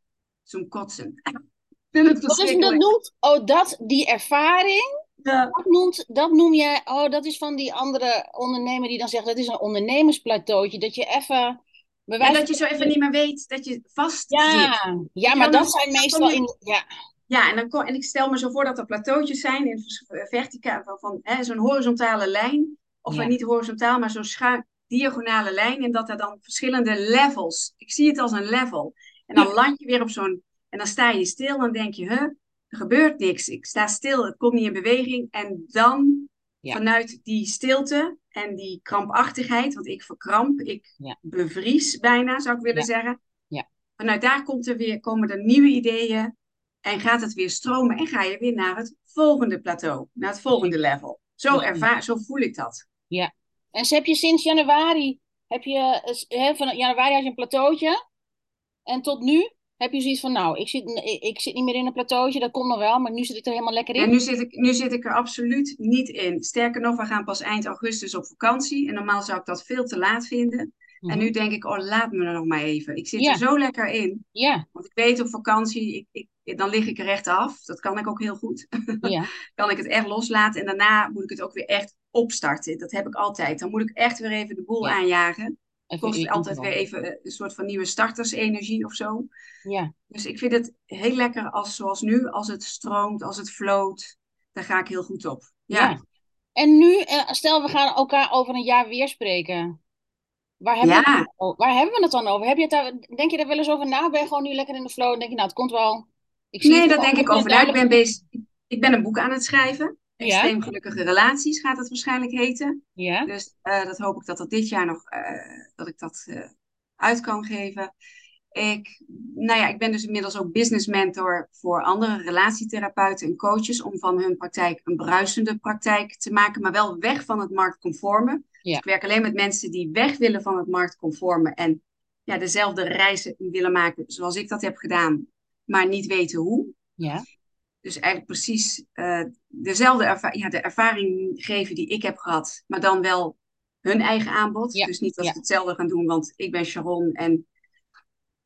zo'n kotsen. Dat, is, dat noemt, oh, dat, die ervaring, Ja. dat, noemt, dat noem jij, oh, dat is van die andere ondernemer die dan zegt, dat is een ondernemersplateautje, dat je even, wijze dat je zo even niet meer weet dat je vast Ja, zit. ja, maar dan- dat zijn meestal in, ja, Ja, en, dan kom, en ik stel me zo voor dat er plateautjes zijn in verticaal, van, van hè, zo'n horizontale lijn. Of Ja. niet horizontaal, maar zo'n schuin, diagonale lijn. En dat er dan verschillende levels. Ik zie het als een level. En dan Ja. land je weer op zo'n. En dan sta je stil en denk je, huh, er gebeurt niks. Ik sta stil, het komt niet in beweging. En dan vanuit die stilte en die krampachtigheid, want ik verkramp, ik Ja. bevries bijna, zou ik willen Ja. zeggen. Ja. Vanuit daar komt er weer, komen er nieuwe ideeën. En gaat het weer stromen en ga je weer naar het volgende plateau, naar het volgende level. Zo, ervaar, zo voel ik dat. En ze heb je sinds januari, heb je, eh, hè, van januari had je een plateautje, en tot nu heb je zoiets van, nou, ik zit, ik, zit niet meer in een plateautje, dat komt nog wel, maar nu zit ik er helemaal lekker in. En nu zit, ik, nu zit ik er absoluut niet in. Sterker nog, we gaan pas eind augustus op vakantie. En normaal zou ik dat veel te laat vinden. Mhm. En nu denk ik, oh, laat me er nog maar even. Ik zit er zo lekker in. Ja, Want ik weet op vakantie, ik, ik, dan lig ik er echt af. Dat kan ik ook heel goed. ja, kan ik het echt loslaten. En daarna moet ik het ook weer echt opstarten. Dat heb ik altijd. Dan moet ik echt weer even de boel Ja. aanjagen. Kost altijd weer even eh, een soort van nieuwe startersenergie of zo. Ja, Dus ik vind het heel lekker als zoals nu, als het stroomt, als het floot. Daar ga ik heel goed op. Ja. ja. En nu, eh, stel we gaan elkaar over een jaar weer spreken. Waar hebben, Ja. we, het waar hebben we het dan over? Heb je het daar, denk je daar wel eens over na? Ben je gewoon nu lekker in de flow en denk je, nou, het komt wel. Ik zie Nee, wel. denk ik over na. Ik ben, bezig, ik ben een boek aan het schrijven. Ja. Extreem gelukkige relaties gaat het waarschijnlijk heten. Ja, Dus eh, dat hoop ik dat dat dit jaar nog, eh, dat ik dat eh, uit kan geven. Ik, nou ja, ik ben dus inmiddels ook business mentor voor andere relatietherapeuten en coaches om van hun praktijk een bruisende praktijk te maken, maar wel weg van het marktconforme. Dus ik werk alleen met mensen die weg willen van het marktconforme en ja, dezelfde reizen willen maken zoals ik dat heb gedaan, maar niet weten hoe. ja, Dus eigenlijk precies eh, dezelfde erva ja, de ervaring geven die ik heb gehad, maar dan wel hun eigen aanbod. Ja, Dus niet dat ja. ze hetzelfde gaan doen, want ik ben Sharon en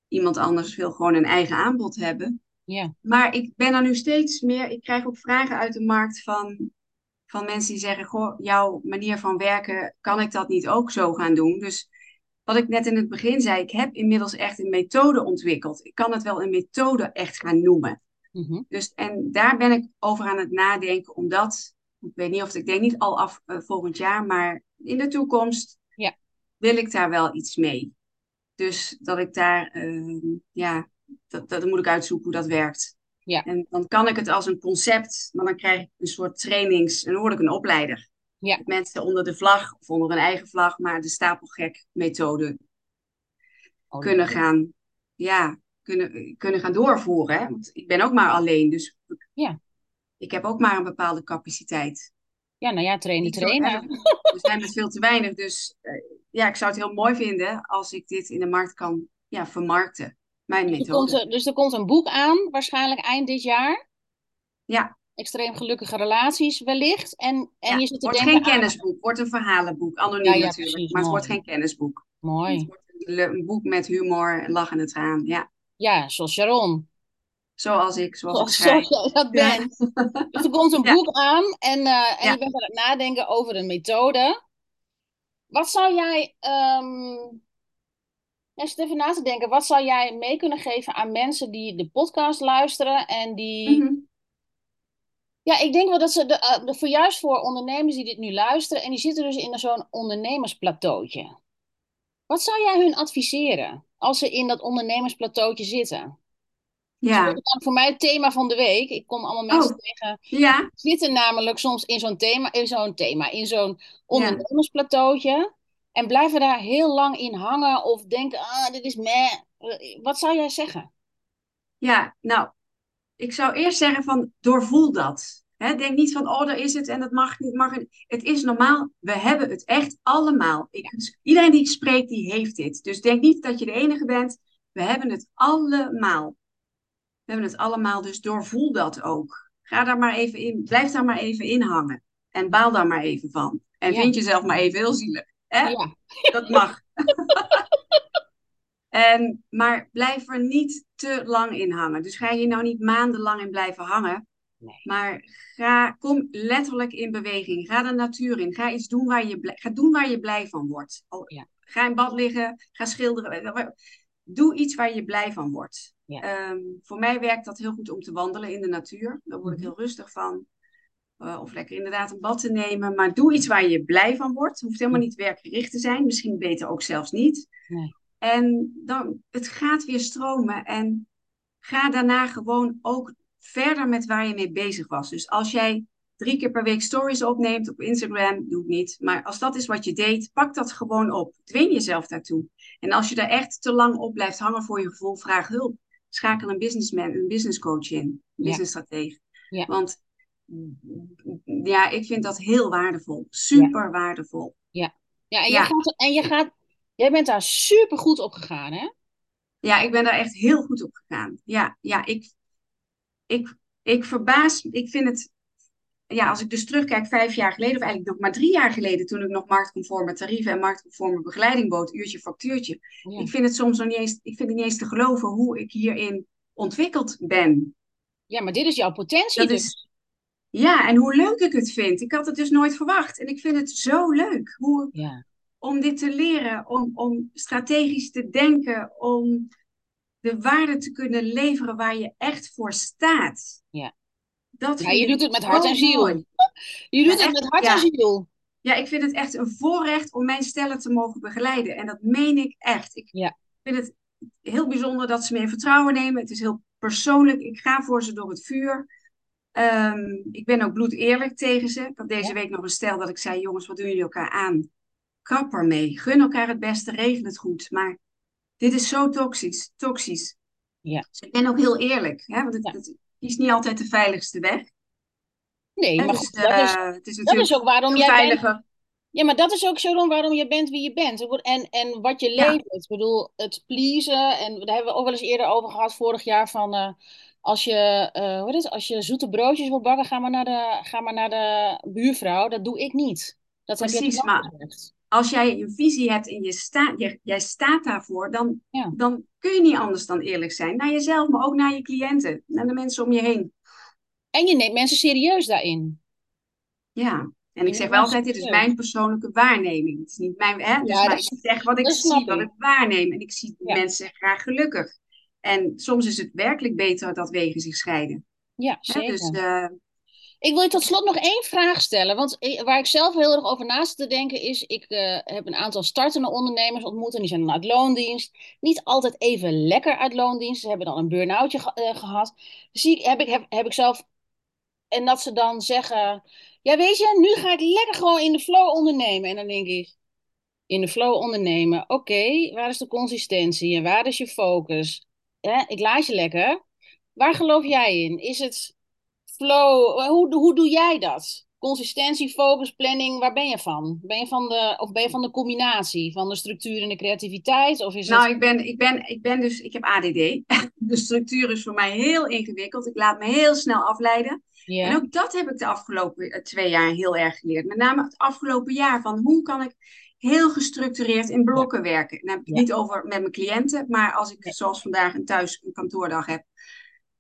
iemand anders wil gewoon een eigen aanbod hebben. ja, Maar ik ben er nu steeds meer, ik krijg ook vragen uit de markt van, van mensen die zeggen, goh, jouw manier van werken, kan ik dat niet ook zo gaan doen? Dus wat ik net in het begin zei, ik heb inmiddels echt een methode ontwikkeld. Ik kan het wel een methode echt gaan noemen. Mhm. Dus, en daar ben ik over aan het nadenken, omdat, ik weet niet of ik denk niet al af eh, volgend jaar, maar in de toekomst Ja. wil ik daar wel iets mee. Dus dat ik daar, eh, ja, dat, dat moet ik uitzoeken hoe dat werkt. Ja. En dan kan ik het als een concept, maar dan krijg ik een soort trainings, en dan word ik een opleider. Ja. Mensen onder de vlag of onder een eigen vlag, maar de stapelgek methode Oh, kunnen gaan, ja, kunnen, kunnen gaan doorvoeren. Hè? Want ik ben ook maar alleen, dus Ja. ik heb ook maar een bepaalde capaciteit. Ja, nou ja, trainen, trainen. We zijn met veel te weinig, dus eh, ja, ik zou het heel mooi vinden als ik dit in de markt kan ja, vermarkten. Mijn Dus er, komt, methode. er- dus er komt een boek aan, waarschijnlijk eind dit jaar. Ja, Extreem gelukkige relaties wellicht. En, en ja. je zit te wordt denken geen aan- kennisboek, wordt een verhalenboek. Anoniem Ja, ja, natuurlijk, precies, maar het wordt geen kennisboek. Het Mooi. wordt een, een boek met humor, en lachende traan. Ja, Ja, zoals Sharon. zoals ik, zoals ik Zoals, schrijf. zoals jij dat Ja. Dus er komt een Ja. boek aan en, eh, en je bent aan het nadenken over een methode. Wat zou jij, ehm even na te denken, wat zou jij mee kunnen geven aan mensen die de podcast luisteren en die, Mhm. ja, ik denk wel dat ze, de, eh, de, voor juist voor ondernemers die dit nu luisteren en die zitten dus in zo'n ondernemersplateautje. Wat zou jij hun adviseren als ze in dat ondernemersplateautje zitten? Dat Ja, is voor mij het thema van de week. Ik kom allemaal mensen Oh. tegen ja, zitten namelijk soms in zo'n thema, in zo'n thema, in zo'n ondernemersplateautje en blijven daar heel lang in hangen of denken, ah, dit is meh. Eh, Wat zou jij zeggen? ja. Nou, ik zou eerst zeggen van doorvoel dat. Denk niet van, oh, daar is het en dat mag niet. Mag niet. Het is normaal. We hebben het echt allemaal. Ik, iedereen die ik spreek, die heeft dit. Dus denk niet dat je de enige bent. We hebben het allemaal. We hebben het allemaal, dus doorvoel dat ook. Ga daar maar even in. Blijf daar maar even in hangen. En baal daar maar even van. En Ja. vind jezelf maar even heel zielig. Hè? Ja, Dat mag. en, maar blijf er niet te lang in hangen. Dus ga je nou niet maandenlang in blijven hangen. Nee. Maar ga, kom letterlijk in beweging. Ga de natuur in. Ga iets doen waar je, blij- ga doen waar je blij van wordt. Al- Ja. Ga in bad liggen. Ga schilderen. Doe iets waar je blij van wordt. Ja. Ehm, voor mij werkt dat heel goed om te wandelen in de natuur. Daar word ik Mhm. heel rustig van. Eh, of lekker inderdaad een bad te nemen. Maar doe iets waar je blij van wordt. Het hoeft helemaal niet werkgericht te zijn. Misschien beter ook zelfs niet. Nee. En dan, het gaat weer stromen. En ga daarna gewoon ook verder met waar je mee bezig was. Dus als jij drie keer per week stories opneemt op Instagram, doe het niet. Maar als dat is wat je deed, pak dat gewoon op. Dwing jezelf daartoe. En als je daar echt te lang op blijft hangen voor je gevoel, vraag hulp. Schakel een businessman, een business coach in, een Ja. business stratege. Ja. Want ja, ik vind dat heel waardevol. Super waardevol. ja en, Ja. Jij gaat, en je gaat, jij bent daar super goed op gegaan, hè? Ja, ik ben daar echt heel goed op gegaan. Ja, ja ik, ik, ik verbaas, ik vind het, ja, als ik dus terugkijk vijf jaar geleden, of eigenlijk nog maar drie jaar geleden, toen ik nog marktconforme tarieven en marktconforme begeleiding bood, uurtje factuurtje. Ja. Ik vind het soms nog niet eens, ik vind het niet eens te geloven hoe ik hierin ontwikkeld ben. Ja, maar dit is jouw potentie Dat dus. is, ja, en hoe leuk ik het vind. Ik had het dus nooit verwacht. En ik vind het zo leuk hoe, Ja, om dit te leren, om, om strategisch te denken, om de waarde te kunnen leveren waar je echt voor staat. Ja. Dat ja je doet het met hart en ziel. mooi. Je doet Ja, het met hart ja. en ziel. Ja, ik vind het echt een voorrecht om mijn stellen te mogen begeleiden. En dat meen ik echt. Ik Ja. vind het heel bijzonder dat ze me in vertrouwen nemen. Het is heel persoonlijk. Ik ga voor ze door het vuur. Ehm, ik ben ook bloed eerlijk tegen ze. Ik had deze week nog een stel dat ik zei: jongens, wat doen jullie elkaar aan? Kap ermee. Gun elkaar het beste, regel het goed. Maar dit is zo toxisch. toxisch. Ja. Ik ben ook heel eerlijk. Hè? Want het, Ja. het kiest niet altijd de veiligste weg. Nee, maar Dus, goed, dat is, eh, het is dat is ook waarom jij bent. Ja, maar dat is ook zo waarom je bent wie je bent. En, en wat je Ja. levert. Ik bedoel, het pleasen. En daar hebben we ook wel eens eerder over gehad vorig jaar. Van eh, als, je, eh, hoe is het? als je zoete broodjes wil bakken, ga maar naar de, ga maar naar de buurvrouw. Dat doe ik niet. Dat heb je Precies, maar- gezegd. Als jij een visie hebt en je je, jij staat daarvoor, dan, Ja. dan kun je niet anders dan eerlijk zijn. Naar jezelf, maar ook naar je cliënten, naar de mensen om je heen. En je neemt mensen serieus daarin. Ja, en ik zeg wel altijd, dit is mijn persoonlijke waarneming. Het is niet mijn, hè? Dus maar ik zeg wat ik zie, wat ik waarneem. En ik zie mensen graag gelukkig. En soms is het werkelijk beter dat wegen zich scheiden. Ja, zeker. Dus, uh, ik wil je tot slot nog één vraag stellen. Want waar ik zelf heel erg over naast te denken is... ik uh, heb een aantal startende ondernemers ontmoet... en die zijn dan uit loondienst. Niet altijd even lekker uit loondienst. Ze hebben dan een burn-outje ge uh, gehad. Zie, heb, ik, heb, ik zelf... En dat ze dan zeggen... Ja, weet je, nu ga ik lekker gewoon in de flow ondernemen. En dan denk ik... In de flow ondernemen. Oké, waar is de consistentie? En waar is je focus? Ik laat je lekker. Waar geloof jij in? Is het flow? Hoe, hoe doe jij dat? Consistentie, focus, planning, waar ben je van? Ben je van de, of ben je van de combinatie van de structuur en de creativiteit? Of is nou, het... ik, ben, ik, ben, ik ben dus, ik heb ADD. De structuur is voor mij heel ingewikkeld. Ik laat me heel snel afleiden. En ook dat heb ik de afgelopen eh, twee jaar heel erg geleerd. Met name het afgelopen jaar van hoe kan ik heel gestructureerd in blokken werken. Dan heb ik het niet over met mijn cliënten, maar als ik zoals vandaag een thuis een kantoordag heb.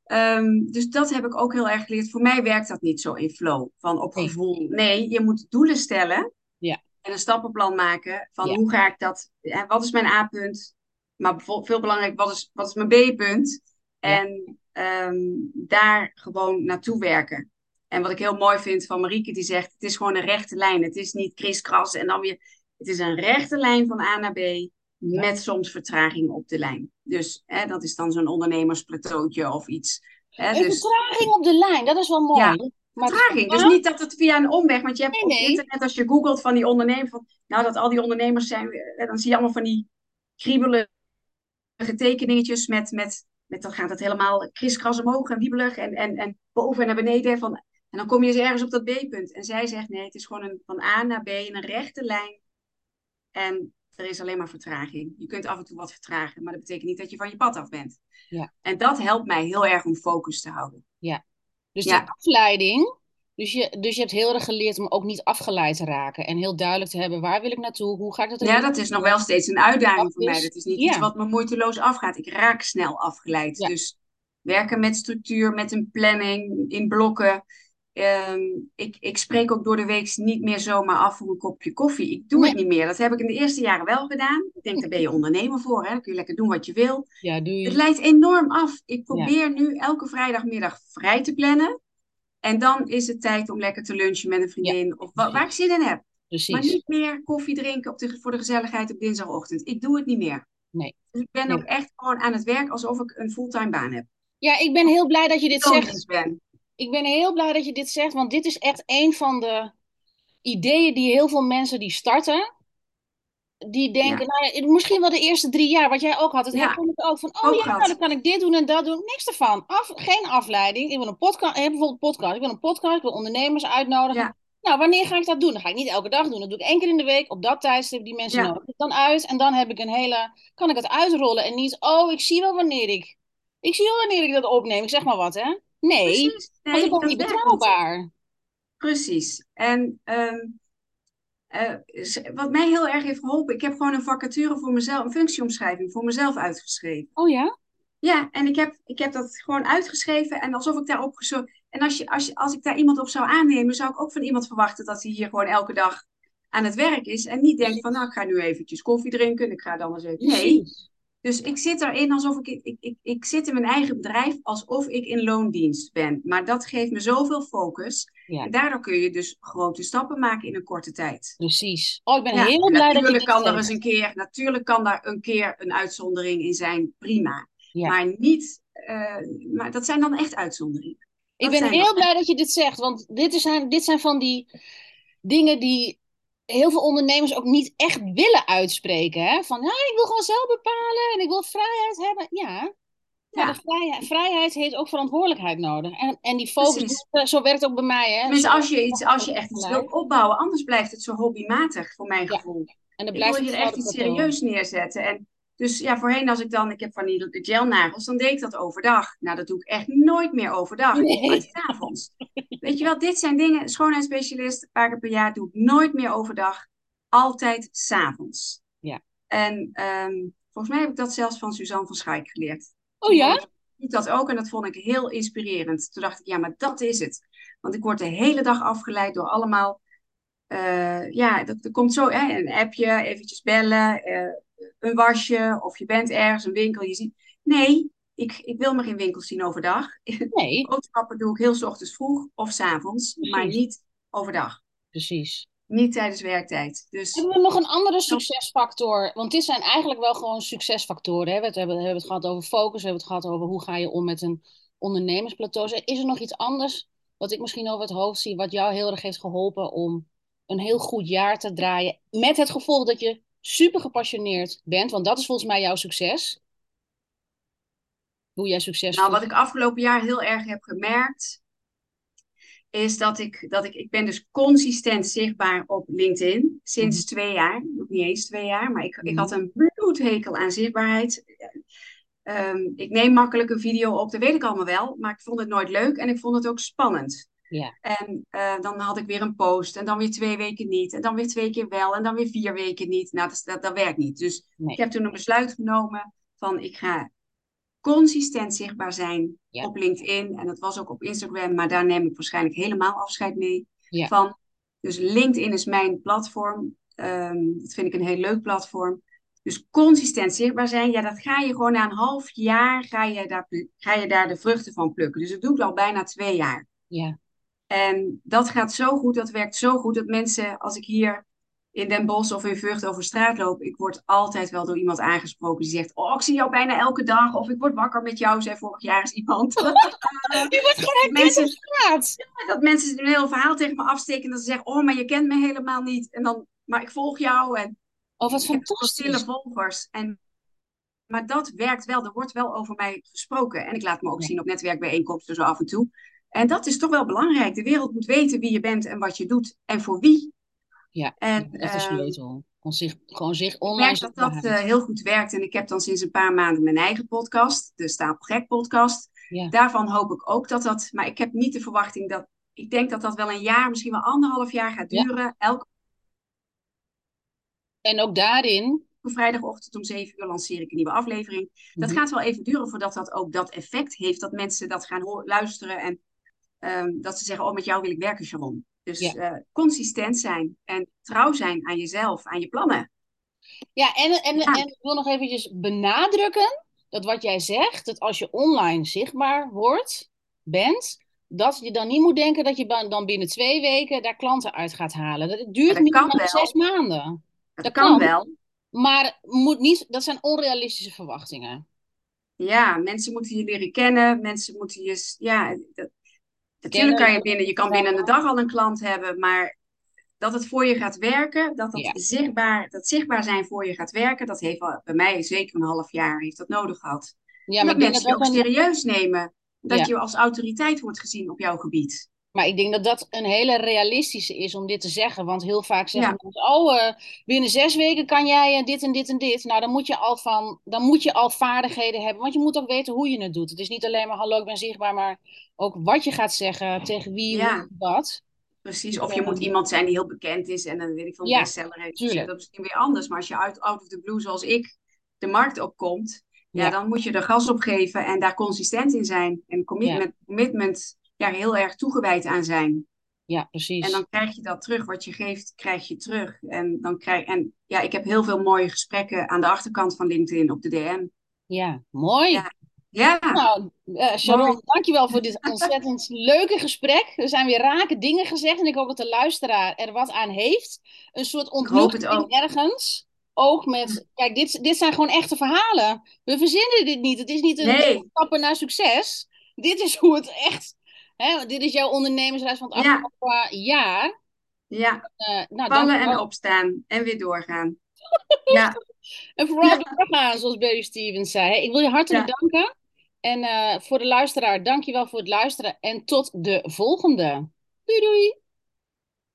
Ehm, dus dat heb ik ook heel erg geleerd. Voor mij werkt dat niet zo in flow, van op gevoel. Nee, je moet doelen stellen ja. en een stappenplan maken van hoe ga ik dat, wat is mijn A-punt, maar veel belangrijk, wat is, wat is mijn B-punt? En ehm, daar gewoon naartoe werken. En wat ik heel mooi vind van Marieke, die zegt: het is gewoon een rechte lijn. Het is niet kriskras en dan weer. Het is een rechte lijn van A naar B met soms vertraging op de lijn. Dus hè, dat is dan zo'n ondernemersplateautje of iets. Hè, dus... vertraging op de lijn, dat is wel mooi. Ja, vertraging. Dus niet dat het via een omweg, want je hebt op internet, als je googelt van die ondernemers, van, nou dat al die ondernemers zijn, dan zie je allemaal van die kriebelige tekeningetjes met, met, met dan gaat het helemaal kriskras omhoog en wiebelig en, en, en boven en naar beneden. Van, en dan kom je eens ergens op dat B-punt. En zij zegt nee, het is gewoon een, van A naar B in een rechte lijn. En er is alleen maar vertraging. Je kunt af en toe wat vertragen, maar dat betekent niet dat je van je pad af bent. Ja. En dat helpt mij heel erg om focus te houden. Ja. Dus ja. die afleiding, dus je, dus je hebt heel erg geleerd om ook niet afgeleid te raken. En heel duidelijk te hebben, waar wil ik naartoe? Hoe ga ik dat Ja, dat is nog wel steeds een uitdaging voor mij. Dat is niet iets wat me moeiteloos afgaat. Ik raak snel afgeleid. Dus werken met structuur, met een planning, in blokken. Ehm, ik, ik spreek ook door de week niet meer zomaar af voor een kopje koffie. Ik doe het niet meer. Dat heb ik in de eerste jaren wel gedaan. Ik denk, daar ben je ondernemer voor. Hè? Dan kun je lekker doen wat je wil. Ja, doe je. Het leidt enorm af. Ik probeer nu elke vrijdagmiddag vrij te plannen. En dan is het tijd om lekker te lunchen met een vriendin. of waar ik zin in heb. Precies. Maar niet meer koffie drinken op de, voor de gezelligheid op dinsdagochtend. Ik doe het niet meer. Nee. Dus ik ben ook echt gewoon aan het werk alsof ik een fulltime baan heb. Ja, ik ben heel blij dat je dit zegt. Ben ik ben heel blij dat je dit zegt, want dit is echt een van de ideeën die heel veel mensen die starten, die denken, nou, misschien wel de eerste drie jaar, wat jij ook had, het ja. ik ook van, oh ja, nou, dan kan ik dit doen en dat doen, niks ervan, Af, geen afleiding. Ik wil een podcast, ik heb bijvoorbeeld een podcast, ik wil een podcast, ik wil ondernemers uitnodigen. Nou, wanneer ga ik dat doen? Dan ga ik niet elke dag doen. Dat doe ik één keer in de week. Op dat tijdstip die mensen nodig ik dan uit. En dan heb ik een hele, kan ik het uitrollen. En niet, oh, ik zie wel wanneer ik, ik zie wel wanneer ik dat opneem. Ik zeg maar wat, hè. Nee, Precies. nee is niet betrouwbaar. Precies. En um, uh, wat mij heel erg heeft geholpen, ik heb gewoon een vacature voor mezelf, een functieomschrijving voor mezelf uitgeschreven. Oh ja? Ja, en ik heb, ik heb dat gewoon uitgeschreven en alsof ik daarop. En als, je, als, je, als ik daar iemand op zou aannemen, zou ik ook van iemand verwachten dat hij hier gewoon elke dag aan het werk is. En niet denkt van, nou, ik ga nu eventjes koffie drinken en ik ga dan eens even. Nee, dus ik zit erin alsof ik, ik, ik, ik zit in mijn eigen bedrijf alsof ik in loondienst ben. Maar dat geeft me zoveel focus. En daardoor kun je dus grote stappen maken in een korte tijd. Precies. Oh, ik ben heel blij dat je kan er eens een keer, Natuurlijk kan daar een keer een uitzondering in zijn, prima. Maar niet, uh, maar dat zijn dan echt uitzonderingen. ik ben heel blij dat je dit zegt, want dit, is, dit zijn van die dingen die heel veel ondernemers ook niet echt willen uitspreken. Hè? Van, ja, ik wil gewoon zelf bepalen en ik wil vrijheid hebben. Ja, maar de vrijheid, vrijheid heeft ook verantwoordelijkheid nodig. En, en die focus, zo werkt het ook bij mij. Hè? Dus als je, iets, als je echt iets wil opbouwen, anders blijft het zo hobbymatig, voor mijn gevoel. En dan blijft je er echt iets serieus neerzetten. En dus ja, voorheen als ik dan, ik heb van die gelnagels, dan deed ik dat overdag. Nou, dat doe ik echt nooit meer overdag. Nee. avonds. Weet je wel, dit zijn dingen, schoonheidsspecialist, een paar keer per jaar, doe ik nooit meer overdag. Altijd s'avonds. Ja. En um, volgens mij heb ik dat zelfs van Suzanne van Schaik geleerd. Oh ja? doet dat ook en dat vond ik heel inspirerend. Toen dacht ik, ja, maar dat is het. Want ik word de hele dag afgeleid door allemaal... Uh, ja, dat, er komt zo hè, een appje, eventjes bellen, uh, een wasje of je bent ergens, een winkel. Je ziet, nee, ik, ik wil me geen winkels zien overdag. Nee. Boodschappen doe ik heel s ochtends vroeg of s avonds, maar niet overdag. Precies. Niet tijdens werktijd. Dus... Hebben we nog een andere succesfactor? Want dit zijn eigenlijk wel gewoon succesfactoren. Hè? We, hebben, we hebben het gehad over focus, we hebben het gehad over hoe ga je om met een ondernemersplateau. Is er nog iets anders wat ik misschien over het hoofd zie, wat jou heel erg heeft geholpen om een heel goed jaar te draaien? Met het gevolg dat je super gepassioneerd bent, want dat is volgens mij jouw succes. Hoe jij succes Nou, wat ik afgelopen jaar heel erg heb gemerkt, is dat ik, dat ik, ik ben dus consistent zichtbaar op LinkedIn. Sinds mhm. twee jaar, nog niet eens twee jaar, maar ik, ik mhm. had een bloedhekel aan zichtbaarheid. Um, ik neem makkelijk een video op, dat weet ik allemaal wel, maar ik vond het nooit leuk en ik vond het ook spannend. Ja. En uh, dan had ik weer een post en dan weer twee weken niet en dan weer twee keer wel en dan weer vier weken niet. Nou, dat, dat, dat werkt niet. Dus nee. ik heb toen een besluit genomen van ik ga consistent zichtbaar zijn op LinkedIn. En dat was ook op Instagram, maar daar neem ik waarschijnlijk helemaal afscheid mee van. Dus LinkedIn is mijn platform. Um, dat vind ik een heel leuk platform. Dus consistent zichtbaar zijn, ja, dat ga je gewoon na een half jaar, ga je daar, ga je daar de vruchten van plukken. Dus dat doe ik al bijna twee jaar. Ja. En dat gaat zo goed, dat werkt zo goed, dat mensen, als ik hier in Den Bosch of in Vught over straat loop, ik word altijd wel door iemand aangesproken die zegt: Oh, ik zie jou bijna elke dag. Of ik word wakker met jou, zei vorig jaar eens iemand. die wordt gewoon mensen, op straat. Ja, dat mensen een heel verhaal tegen me afsteken en dat ze zeggen: Oh, maar je kent me helemaal niet. En dan, maar ik volg jou. En oh, wat fantastisch. volgers. En, maar dat werkt wel. Er wordt wel over mij gesproken. En ik laat me ook zien op netwerkbijeenkomsten zo af en toe. En dat is toch wel belangrijk. De wereld moet weten wie je bent en wat je doet en voor wie. Ja, en, dat is sleutel. Ehm, zich, gewoon zich online. Ik merk dat dat uh, heel goed werkt. En ik heb dan sinds een paar maanden mijn eigen podcast, de Stapelgek podcast. Ja. Daarvan hoop ik ook dat dat... Maar ik heb niet de verwachting dat... Ik denk dat dat wel een jaar, misschien wel anderhalf jaar gaat duren. Ja. Elke... En ook daarin... Vrijdagochtend om zeven uur lanceer ik een nieuwe aflevering. Dat mhm. gaat wel even duren voordat dat ook dat effect heeft. Dat mensen dat gaan luisteren en um, dat ze zeggen... Oh, met jou wil ik werken, Sharon. Dus ja. uh, consistent zijn en trouw zijn aan jezelf, aan je plannen. Ja, en, en, ja. en ik wil nog eventjes benadrukken dat wat jij zegt, dat als je online zichtbaar wordt, bent, dat je dan niet moet denken dat je dan binnen twee weken daar klanten uit gaat halen. Dat duurt dat niet zes maanden. Dat, dat kan, kan, wel. Maar moet niet, dat zijn onrealistische verwachtingen. Ja, mensen moeten je leren kennen. Mensen moeten je. Ja, dat, Natuurlijk kan je binnen, je kan binnen een dag al een klant hebben, maar dat het voor je gaat werken, dat dat, zichtbaar, dat zichtbaar zijn voor je gaat werken, dat heeft al, bij mij zeker een half jaar heeft dat nodig gehad. Ja, maar dat mensen je ook serieus nemen. Dat je als autoriteit wordt gezien op jouw gebied. Maar ik denk dat dat een hele realistische is om dit te zeggen. Want heel vaak zeggen ja. mensen, oh, uh, binnen zes weken kan jij uh, dit en dit en dit. Nou, dan moet, je al van, dan moet je al vaardigheden hebben. Want je moet ook weten hoe je het doet. Het is niet alleen maar, hallo, ik ben zichtbaar, maar ook wat je gaat zeggen, tegen wie, ja. hoe, wat. Precies, of je moet iemand zijn die heel bekend is en dan weet ik van ja, bestseller heeft. Dus dat is misschien weer anders. Maar als je uit out of the blue, zoals ik, de markt opkomt, ja, ja, dan moet je er gas op geven en daar consistent in zijn. En commitment, commitment ja, heel erg toegewijd aan zijn. Ja, precies. En dan krijg je dat terug. Wat je geeft, krijg je terug. En, dan krijg, en ja, ik heb heel veel mooie gesprekken aan de achterkant van LinkedIn op de DM. Ja, mooi. Ja. ja. Nou, uh, Sharon, dankjewel voor dit ontzettend leuke gesprek. Er zijn weer rake dingen gezegd en ik hoop dat de luisteraar er wat aan heeft. Een soort ontmoeting ergens. Ook met, kijk, dit, dit zijn gewoon echte verhalen. We verzinnen dit niet. Het is niet een nee. stappen naar succes. Dit is hoe het echt Hè, dit is jouw ondernemersreis van het afgelopen jaar. Ja, uh, nou, vallen en opstaan en weer doorgaan. ja. En vooral doorgaan, zoals Barry Stevens zei. Ik wil je hartelijk danken. En uh, voor de luisteraar, dankjewel voor het luisteren. En tot de volgende. Doei doei!